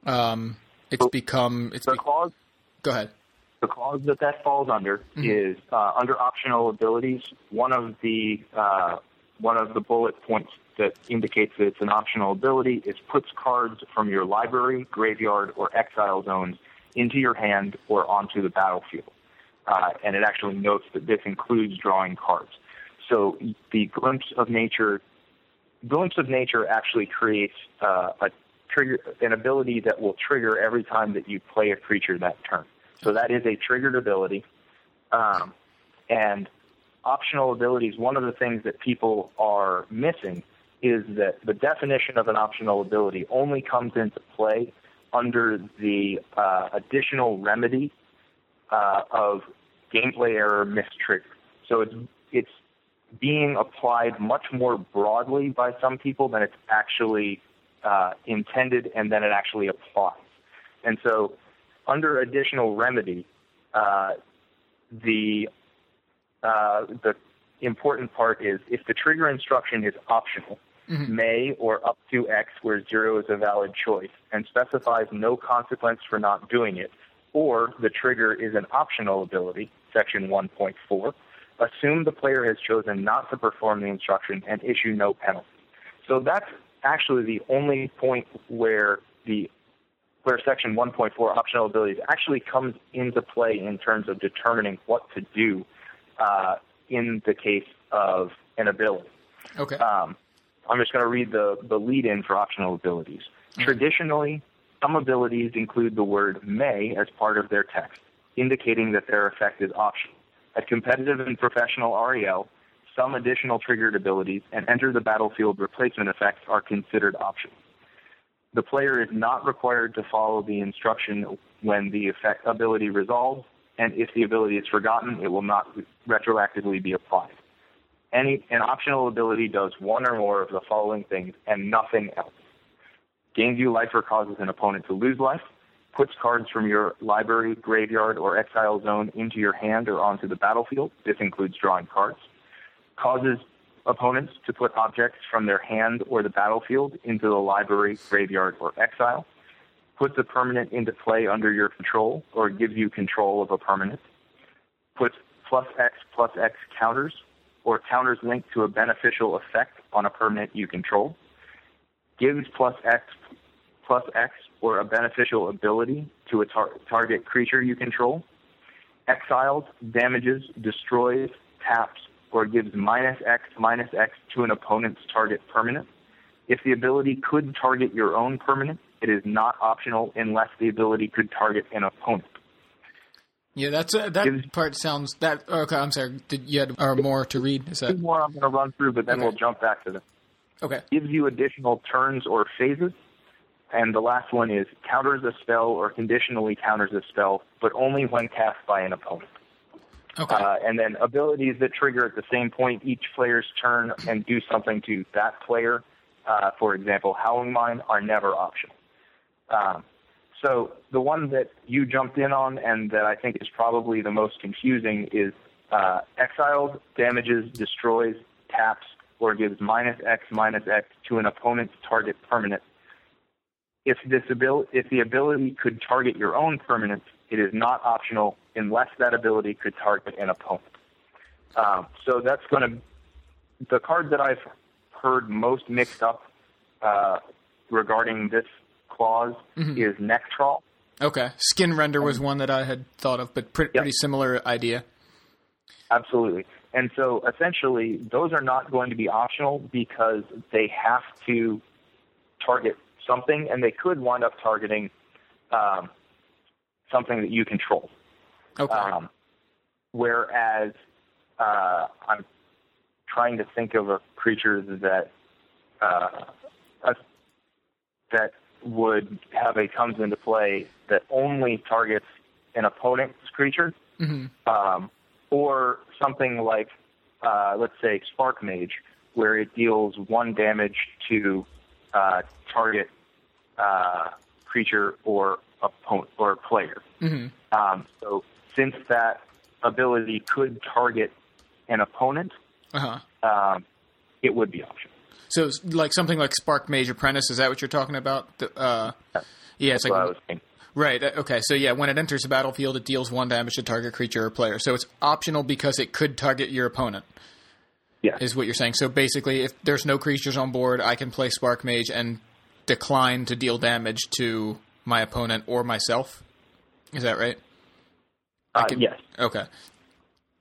Um, it's become it's the be- clause. Go ahead. The clause that that falls under mm-hmm. is uh, under optional abilities. One of the uh, one of the bullet points that indicates that it's an optional ability is puts cards from your library, graveyard, or exile zones into your hand or onto the battlefield. Uh, and it actually notes that this includes drawing cards. So the glimpse of nature, glimpse of nature actually creates uh, a trigger, an ability that will trigger every time that you play a creature that turn. So that is a triggered ability, um, and optional abilities. One of the things that people are missing is that the definition of an optional ability only comes into play under the uh, additional remedy uh, of gameplay error mistrigger. So it's it's being applied much more broadly by some people than it's actually uh, intended and then it actually applies. And so, under additional remedy, uh, the uh, the important part is if the trigger instruction is optional, mm-hmm. may or up to X, where zero is a valid choice, and specifies no consequence for not doing it, or the trigger is an optional ability, section 1.4, assume the player has chosen not to perform the instruction and issue no penalty. So that's actually the only point where the where section 1.4 optional abilities actually comes into play in terms of determining what to do uh, in the case of an ability. Okay. Um, I'm just going to read the, the lead in for optional abilities. Mm-hmm. Traditionally, some abilities include the word may as part of their text, indicating that their effect is optional. At competitive and professional REL, some additional triggered abilities and enter the battlefield replacement effects are considered optional. The player is not required to follow the instruction when the effect ability resolves, and if the ability is forgotten, it will not retroactively be applied. Any an optional ability does one or more of the following things and nothing else. Gains you life or causes an opponent to lose life. Puts cards from your library, graveyard, or exile zone into your hand or onto the battlefield. This includes drawing cards. Causes opponents to put objects from their hand or the battlefield into the library, graveyard, or exile. Puts a permanent into play under your control or gives you control of a permanent. Puts plus X plus X counters or counters linked to a beneficial effect on a permanent you control. Gives plus X plus X or a beneficial ability to a tar- target creature you control. Exiles, damages, destroys, taps, or gives minus X minus X to an opponent's target permanent. If the ability could target your own permanent, it is not optional unless the ability could target an opponent. Yeah, that's uh, that Gives- part sounds that. Okay, I'm sorry. Did you had or more to read? Is that more I'm going to run through, but then Okay. we'll jump back to them. okay? Gives you additional turns or phases. And the last one is counters a spell or conditionally counters a spell, but only when cast by an opponent. Okay. Uh, and then abilities that trigger at the same point each player's turn and do something to that player, uh, for example, Howling Mine, are never optional. Um, so the one that you jumped in on and that I think is probably the most confusing is uh, Exiled damages, destroys, taps, or gives minus X minus X to an opponent's target permanent. If this abil- if the ability could target your own permanent, it is not optional unless that ability could target an opponent. Um, so that's going to the card that I've heard most mixed up uh, regarding this clause is Nekrataal. okay. Skinrender was one that I had thought of, but pre- pretty similar idea. Absolutely. And so essentially, those are not going to be optional because they have to target something, and they could wind up targeting um, something that you control. Okay. Um, whereas uh, I'm trying to think of a creature that uh, a, that would have a comes into play that only targets an opponent's creature, um, or something like uh, let's say Sparkmage, where it deals one damage to uh, target uh, creature or opponent or player. Um, so since that ability could target an opponent, Uh huh. um, it would be optional. So like something like Sparkmage Apprentice. Is that what you're talking about? The, uh, yeah, it's That's what I like was thinking. right. uh, Okay, so yeah, when it enters the battlefield, it deals one damage to target creature or player. So it's optional because it could target your opponent. Yeah. Is what you're saying. So basically, if there's no creatures on board, I can play Sparkmage and decline to deal damage to my opponent or myself. Is that right? Uh, can- yes. Okay.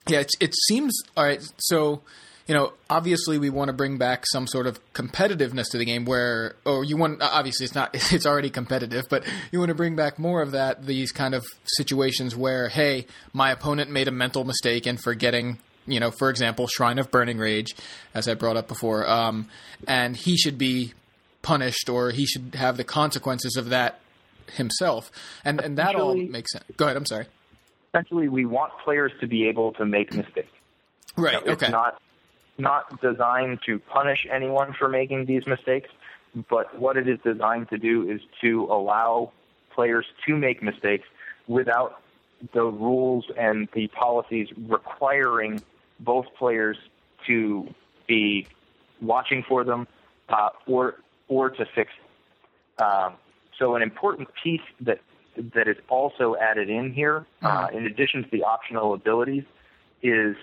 Yeah, it's, it seems all right. So, you know, obviously we want to bring back some sort of competitiveness to the game where, or you want, obviously it's not, it's already competitive, but you want to bring back more of that, these kind of situations where, hey, my opponent made a mental mistake in forgetting, you know, for example, Shrine of Burning Rage, as I brought up before, um, and he should be punished or he should have the consequences of that himself. And, and that all makes sense. Go ahead, I'm sorry. Essentially, we want players to be able to make mistakes. Right, It's okay. not not designed to punish anyone for making these mistakes, but what it is designed to do is to allow players to make mistakes without the rules and the policies requiring both players to be watching for them uh, or or to fix them. Um, so an important piece that that is also added in here, uh, in addition to the optional abilities, is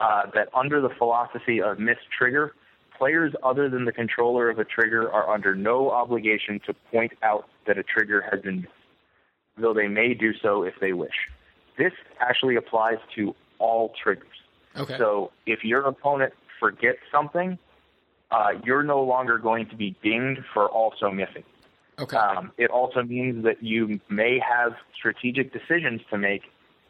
uh, that under the philosophy of miss trigger, players other than the controller of a trigger are under no obligation to point out that a trigger has been missed, though they may do so if they wish. This actually applies to all triggers. Okay. So if your opponent forgets something, uh, you're no longer going to be dinged for also missing. Okay. Um, it also means that you may have strategic decisions to make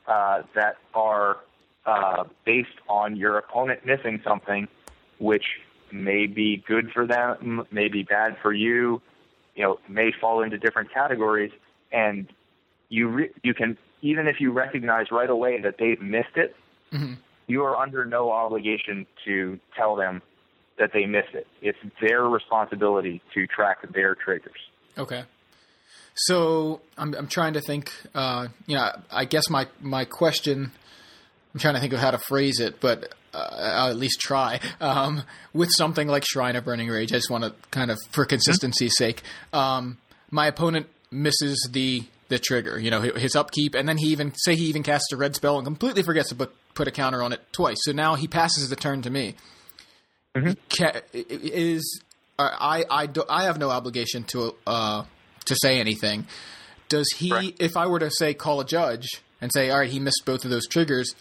uh, that are uh, based on your opponent missing something, which may be good for them, may be bad for you. You know, may fall into different categories, and you re- you can even if you recognize right away that they've missed it, you are under no obligation to tell them that they missed it. It's their responsibility to track their triggers. Okay. So I'm I'm trying to think. Uh, you know, I guess my my question. I'm trying to think of how to phrase it, but uh, I'll at least try. Um, with something like Shrine of Burning Rage, I just want to kind of, for consistency's sake, um, my opponent misses the the trigger. You know, his upkeep, and then he even say he even casts a red spell and completely forgets to put put a counter on it twice. So now he passes the turn to me. Mm-hmm. Ca- is I I do, I have no obligation to uh, to say anything. Does he? Right. If I were to say call a judge and say, all right, he missed both of those triggers,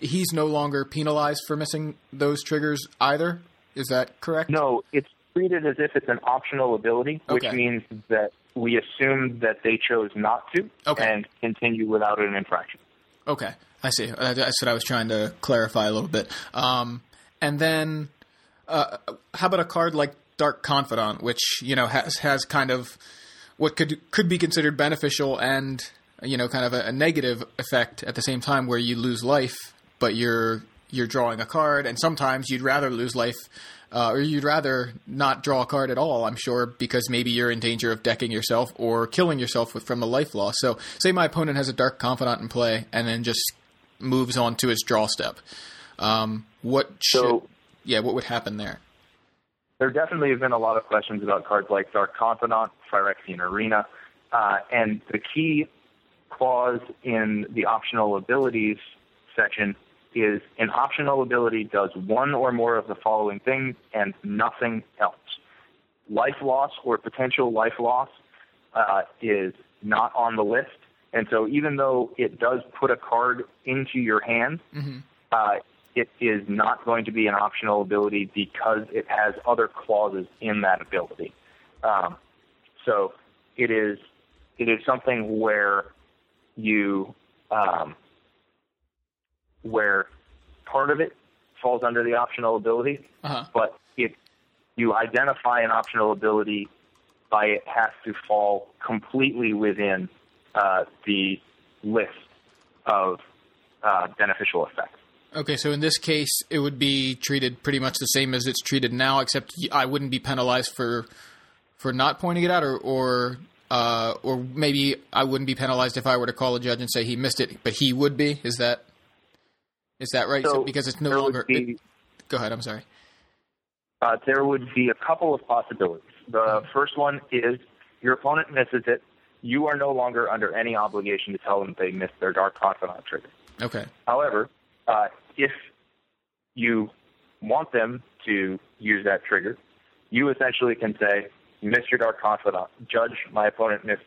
he's no longer penalized for missing those triggers either. Is that correct? No, it's treated as if it's an optional ability, which Okay. means that we assume that they chose not to Okay. and continue without an infraction. Okay, I see. Uh, That's what I was trying to clarify a little bit. Um, and then, uh, how about a card like Dark Confidant, which you know has has kind of what could could be considered beneficial and you know kind of a, a negative effect at the same time, where you lose life, but you're you're drawing a card, and sometimes you'd rather lose life. Uh, or you'd rather not draw a card at all, I'm sure, because maybe you're in danger of decking yourself or killing yourself with, from the life loss. So, say my opponent has a Dark Confidant in play and then just moves on to his draw step. Um, what should, So- yeah, what would happen there? There definitely have been a lot of questions about cards like Dark Confidant, Phyrexian Arena, uh, and the key clause in the optional abilities section is an optional ability does one or more of the following things and nothing else. Life loss or potential life loss uh, is not on the list, and so even though it does put a card into your hand, uh, it is not going to be an optional ability because it has other clauses in that ability. Um, so it is it is something where you um, where part of it falls under the optional ability, Uh-huh. but if you identify an optional ability by it has to fall completely within uh, the list of uh, beneficial effects. Okay, so in this case, it would be treated pretty much the same as it's treated now, except I wouldn't be penalized for for not pointing it out, or or uh, or maybe I wouldn't be penalized if I were to call a judge and say he missed it, but he would be. Is that is that right? So because it's no longer. be- it- go ahead. I'm sorry. Uh, there would be a couple of possibilities. The first one is your opponent misses it. You are no longer under any obligation to tell them they missed their Dark Confidant trigger. Okay. However, uh, if you want them to use that trigger, you essentially can say, "You missed your Dark Confidant. Judge, my opponent missed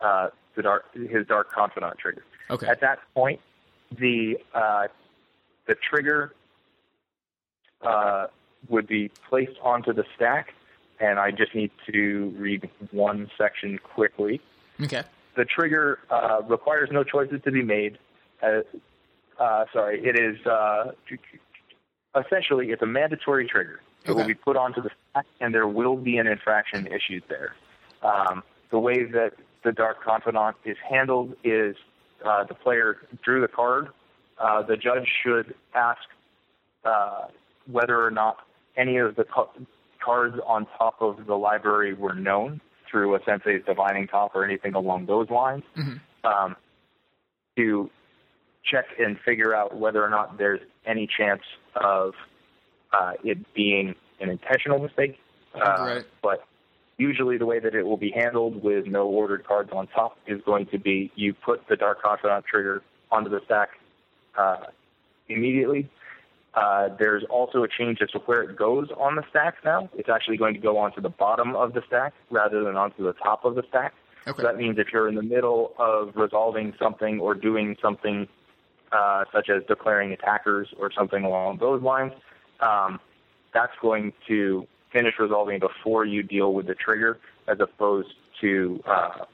uh, the dark, his Dark Confidant trigger." Okay. At that point, the uh, the trigger uh, would be placed onto the stack, and I just need to read one section quickly. Okay. The trigger uh, requires no choices to be made. Uh, sorry, it is uh, essentially it's a mandatory trigger. It will be put onto the stack, and there will be an infraction issued there. Um, the way that the Dark Confidant is handled is uh, the player drew the card. Uh, the judge should ask uh, whether or not any of the ca- cards on top of the library were known through a Sensei's Divining Top or anything along those lines. Um, to check and figure out whether or not there's any chance of uh, it being an intentional mistake. Uh, Right. But usually, the way that it will be handled with no ordered cards on top is going to be you put the Dark Confidant trigger onto the stack uh, immediately. Uh, there's also a change as to where it goes on the stack now. It's actually going to go onto the bottom of the stack rather than onto the top of the stack. Okay. So that means if you're in the middle of resolving something or doing something uh, such as declaring attackers or something along those lines, um, that's going to finish resolving before you deal with the trigger, as opposed to uh,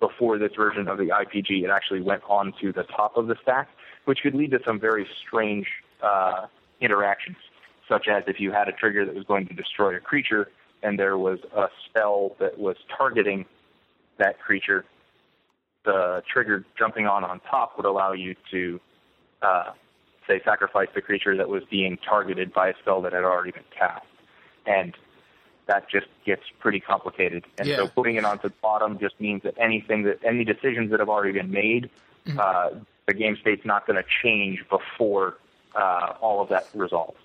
before this version of the IPG, it actually went onto the top of the stack, which could lead to some very strange uh, interactions, such as if you had a trigger that was going to destroy a creature and there was a spell that was targeting that creature, the trigger jumping on on top would allow you to uh, say, sacrifice the creature that was being targeted by a spell that had already been cast. And that just gets pretty complicated. And Yeah. so putting it onto the bottom just means that anything that any decisions that have already been made, uh, the game state's not going to change before uh, all of that resolves.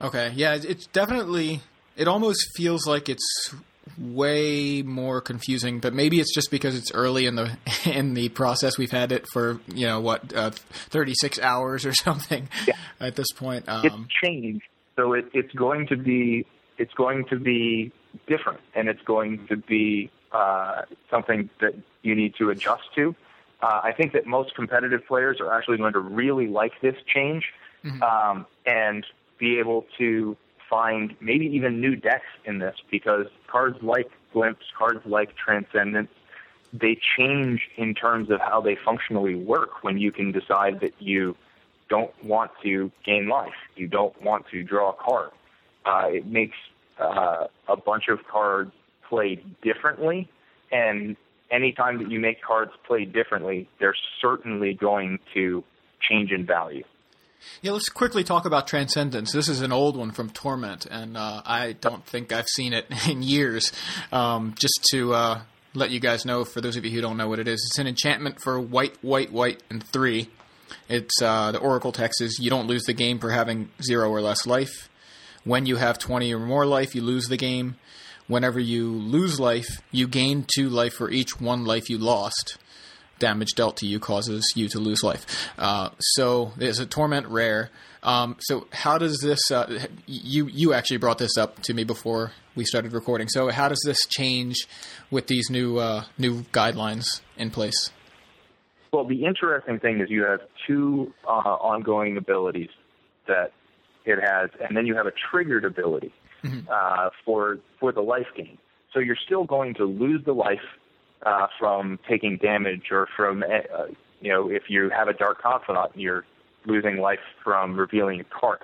Okay, yeah, it's definitely. It almost feels like it's way more confusing, but maybe it's just because it's early in the in the process. We've had it for you know what uh, thirty six hours or something Yeah. at this point. it's Um, changed. So it, it's going to be it's going to be different, and it's going to be uh, something that you need to adjust to. Uh, I think that most competitive players are actually going to really like this change um, and be able to find maybe even new decks in this because cards like Glimpse, cards like Transcendence, they change in terms of how they functionally work when you can decide that you don't want to gain life. You don't want to draw a card. Uh, it makes uh, a bunch of cards play differently, and anytime that you make cards play differently, they're certainly going to change in value. Yeah, let's quickly talk about Transcendence. This is an old one from Torment, and uh, I don't think I've seen it in years. Um, just to uh, let you guys know, for those of you who don't know what it is, it's an enchantment for white, white, white, and three. It's uh, the Oracle text is you don't lose the game for having zero or less life. When you have 20 or more life, you lose the game. Whenever you lose life, you gain two life for each one life you lost. Damage dealt to you causes you to lose life. Uh, so there's a torment rare. Um, so how does this? Uh, you you actually brought this up to me before we started recording. So how does this change with these new uh, new guidelines in place? Well, the interesting thing is you have two uh, ongoing abilities that it has, and then you have a triggered ability uh, for for the life gain. So you're still going to lose the life uh, from taking damage, or from uh, you know if you have a dark confidant, you're losing life from revealing a card.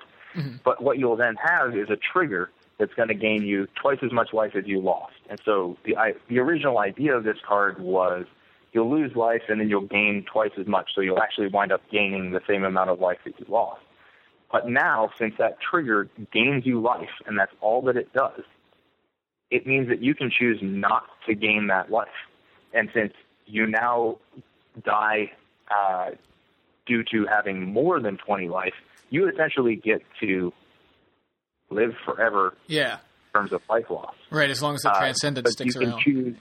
But what you'll then have is a trigger that's going to gain you twice as much life as you lost. And so the I, the original idea of this card was you'll lose life and then you'll gain twice as much. So you'll actually wind up gaining the same amount of life that you lost. But now, since that trigger gains you life, and that's all that it does, it means that you can choose not to gain that life. And since you now die uh, due to having more than 20 life, you essentially get to live forever Yeah, in terms of life loss. right. As long as the Uh, transcendence but sticks you can around. choose.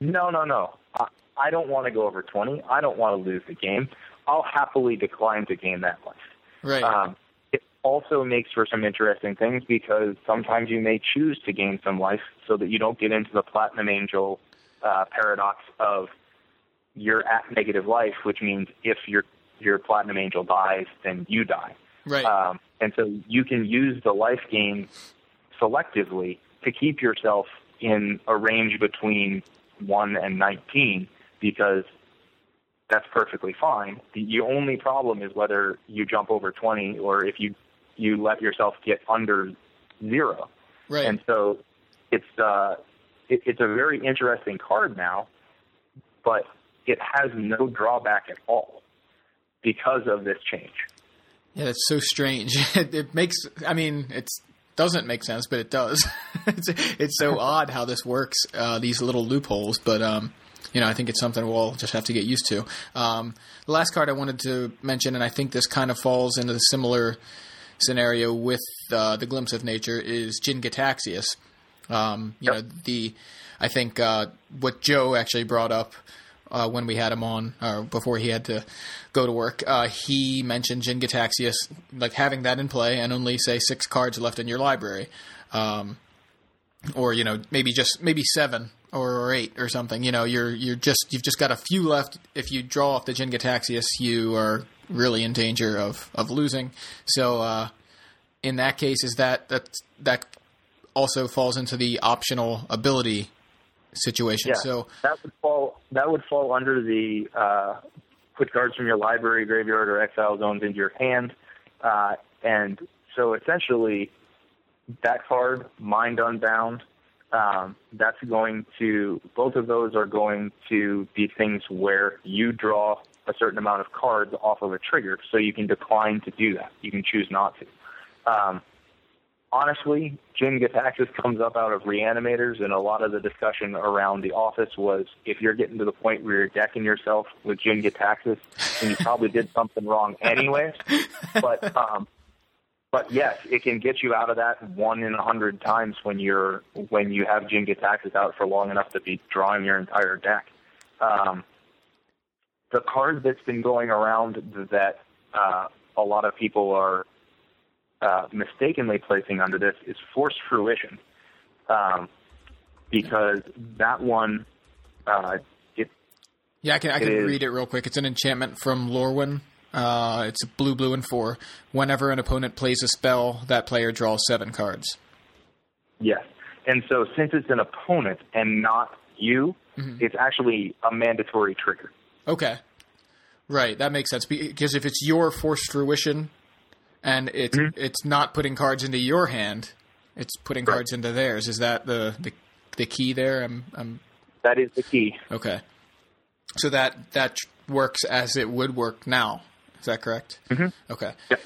No, no, no. I, I don't want to go over 20. I don't want to lose the game. I'll happily decline to gain that life. Right. Um, it also makes for some interesting things because sometimes you may choose to gain some life so that you don't get into the Platinum Angel uh, paradox of you're at negative life, which means if your your Platinum Angel dies, then you die. right. Um, and so you can use the life gain selectively to keep yourself in a range between 1 and 19 because that's perfectly fine. The, the only problem is whether you jump over 20 or if you, you let yourself get under zero. right. And so it's, uh, it, it's a very interesting card now, but it has no drawback at all because of this change. Yeah, that's so strange. It, it makes. I mean, it doesn't make sense, but it does. it's, it's so odd how this works. Uh, these little loopholes, but um, you know, I think it's something we'll just have to get used to. Um, the last card I wanted to mention, and I think this kind of falls into the similar scenario with uh, the glimpse of nature, is Jin Gitaxias. Um, you know, the I think uh, what Joe actually brought up uh, when we had him on, or before he had to go to work, uh, he mentioned Jin Gitaxias, like having that in play and only say six cards left in your library, um, or you know maybe just maybe seven or, or eight or something. You know, you're you're just you've just got a few left. If you draw off the Jin Gitaxias, you are really in danger of of losing. So uh, in that case, is that that that also falls into the optional ability situation. Yeah, So that would fall that would fall under the uh, put cards from your library, graveyard, or exile zones into your hand, uh, and so essentially that card, Mind Unbound, um, that's going to both of those are going to be things where you draw a certain amount of cards off of a trigger, so you can decline to do that. You can choose not to. Um, honestly, Jin Gitaxias comes up out of reanimators, and a lot of the discussion around the office was if you're getting to the point where you're decking yourself with Jin Gitaxias, then you probably did something wrong anyway. But um, but yes, it can get you out of that one in a hundred times when you're when you have Jin Gitaxias out for long enough to be drawing your entire deck. Um, the card that's been going around that uh, a lot of people are uh, mistakenly placing under this is Forced Fruition, um, because that one, uh, it Yeah, I can I can is- read it real quick. It's an enchantment from Lorwyn. Uh, it's blue, blue, and four. Whenever an opponent plays a spell, that player draws seven cards. yes, and so since it's an opponent and not you, it's actually a mandatory trigger. Okay, right. That makes sense because if it's your forced fruition, and it's it's not putting cards into your hand, it's putting Right. cards into theirs. Is that the the, the key there? I'm, I'm That is the key. okay. So that that works as it would work now. Is that correct? Mm-hmm. Okay. Yep.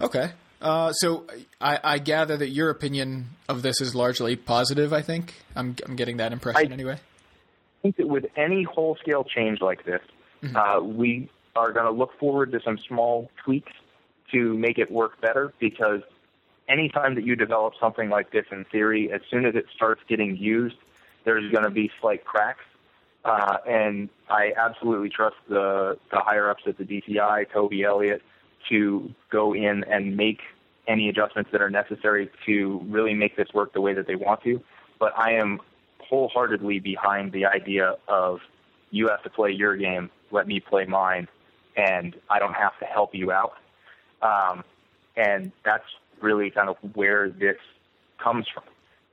Okay. Uh, so I, I gather that your opinion of this is largely positive. I think I'm I'm getting that impression I- anyway. I think that with any whole scale change like this, uh, we are going to look forward to some small tweaks to make it work better because anytime that you develop something like this in theory, as soon as it starts getting used, there's going to be slight cracks. Uh, and I absolutely trust the, the higher ups at the DCI, Toby Elliott, to go in and make any adjustments that are necessary to really make this work the way that they want to. But I am wholeheartedly behind the idea of you have to play your game, let me play mine, and I don't have to help you out. Um, and that's really kind of where this comes from.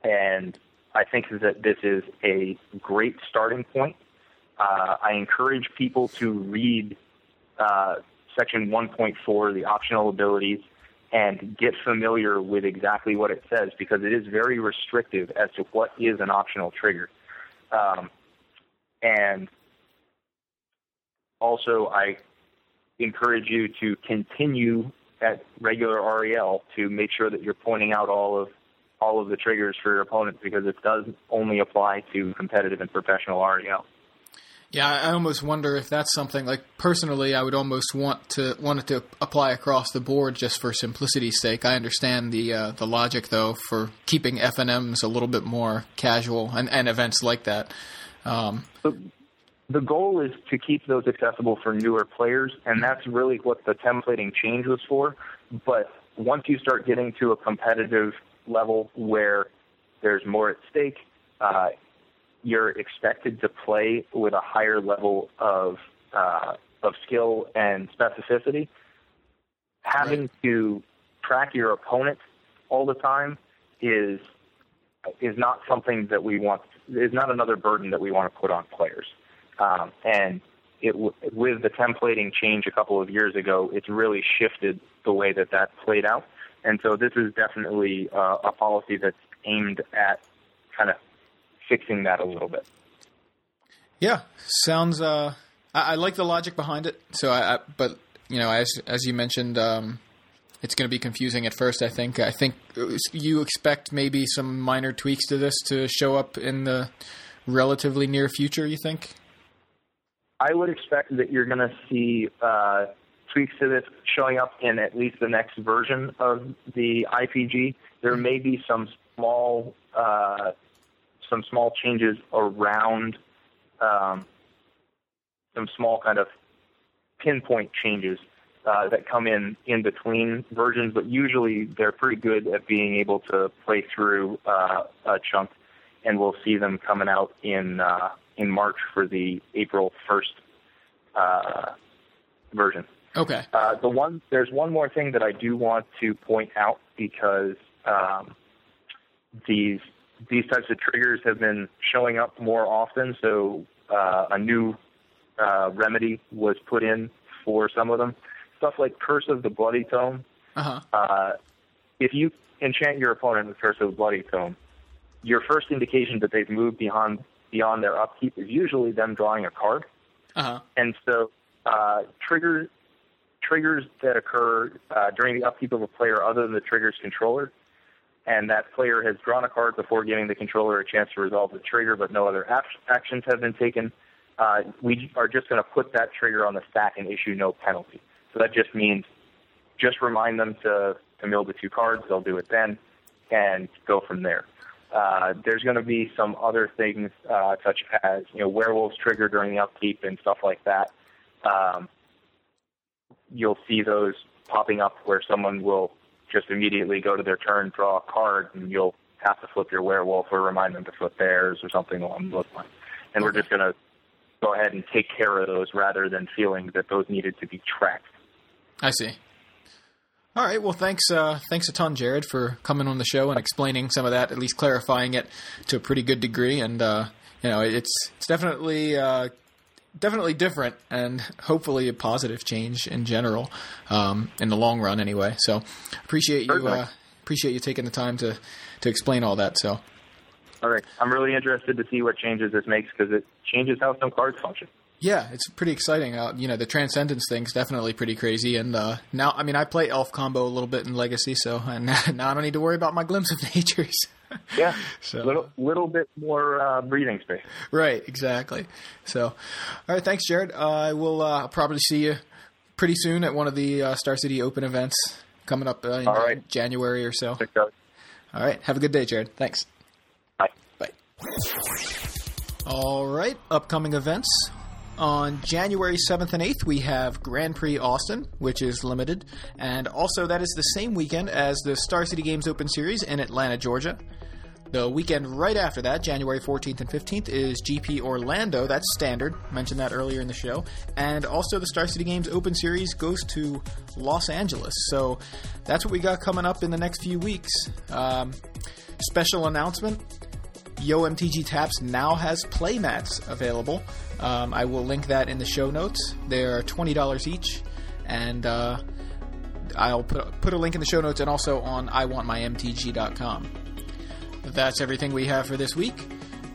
And I think that this is a great starting point. Uh, I encourage people to read uh, section 1.4, the optional abilities, and get familiar with exactly what it says because it is very restrictive as to what is an optional trigger. Um, and also, I encourage you to continue at regular REL to make sure that you're pointing out all of all of the triggers for your opponents because it does only apply to competitive and professional REL. Yeah, I I almost wonder if that's something like personally, I would almost want to want it to apply across the board just for simplicity's sake. I understand the uh, the logic though for keeping F and M's a little bit more casual and, and events like that. Um, the goal is to keep those accessible for newer players, and that's really what the templating change was for. But once you start getting to a competitive level where there's more at stake, uh, you're expected to play with a higher level of uh, of skill and specificity. Having to track your opponent all the time is is not something that we want. Is not another burden that we want to put on players. Um, and it, with the templating change a couple of years ago, it's really shifted the way that that played out. And so this is definitely uh, a policy that's aimed at kind of fixing that a little bit. yeah, sounds. Uh, I, I like the logic behind it. So, I, I but you know, as as you mentioned, um, it's going to be confusing at first. I think. I think you expect maybe some minor tweaks to this to show up in the relatively near future. You think? I would expect that you're going to see uh, tweaks to this showing up in at least the next version of the IPG. There may be some small uh, some small changes around um, some small kind of pinpoint changes uh, that come in in between versions, but usually they're pretty good at being able to play through uh, a chunk, and we'll see them coming out in uh, in March for the April first uh, version. Okay. Uh, the one there's one more thing that I do want to point out because um, these these types of triggers have been showing up more often. So uh, a new uh, remedy was put in for some of them. Stuff like Curse of the Bloody Tome. Uh huh. Uh, if you enchant your opponent with Curse of the Bloody Tome, your first indication that they've moved beyond beyond their upkeep is usually them drawing a card. Uh huh. And so uh, triggers triggers that occur uh, during the upkeep of a player other than the trigger's controller, and that player has drawn a card before giving the controller a chance to resolve the trigger, but no other ap- actions have been taken. Uh, we are just going to put that trigger on the stack and issue no penalty. So that just means just remind them to, to mill the two cards. They'll do it then and go from there. Uh, there's going to be some other things uh, such as you know werewolves trigger during the upkeep and stuff like that. Um, you'll see those popping up where someone will just immediately go to their turn, draw a card, and you'll have to flip your werewolf or remind them to flip theirs or something along those lines. And we're just going to go ahead and take care of those rather than feeling that those needed to be tracked. I see. All right. Well, thanks. Uh, thanks a ton, Jared, for coming on the show and explaining some of that, at least clarifying it to a pretty good degree. And uh, you know, it's it's definitely uh, definitely different, and hopefully a positive change in general um, in the long run, anyway. So appreciate you uh, appreciate you taking the time to to explain all that. So. All right. I'm really interested to see what changes this makes because it changes how some cards function. Yeah, it's pretty exciting. Uh, you know, the transcendence thing's definitely pretty crazy. And uh, now, I mean, I play elf combo a little bit in Legacy, so and now I don't need to worry about my glimpse of natures. yeah, so little little bit more uh, breathing space. Right, exactly. So, all right, thanks, Jared. I will uh, probably see you pretty soon at one of the uh, Star City Open events coming up uh, in all right. January or so. All right, have a good day, Jared. Thanks. Bye. Bye. All right, upcoming events. On January 7th and 8th, we have Grand Prix Austin, which is limited, and also that is the same weekend as the Star City Games Open Series in Atlanta, Georgia. The weekend right after that, January 14th and 15th, is GP Orlando. That's standard. Mentioned that earlier in the show. And also, the Star City Games Open Series goes to Los Angeles. So that's what we got coming up in the next few weeks. Um, special announcement Yo MTG Taps now has playmats available. Um, I will link that in the show notes. They're twenty dollars each, and uh, I'll put put a link in the show notes and also on iwantmymtg.com. That's everything we have for this week.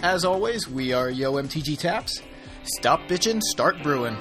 As always, we are Yo MTG Taps. Stop bitching, start brewing.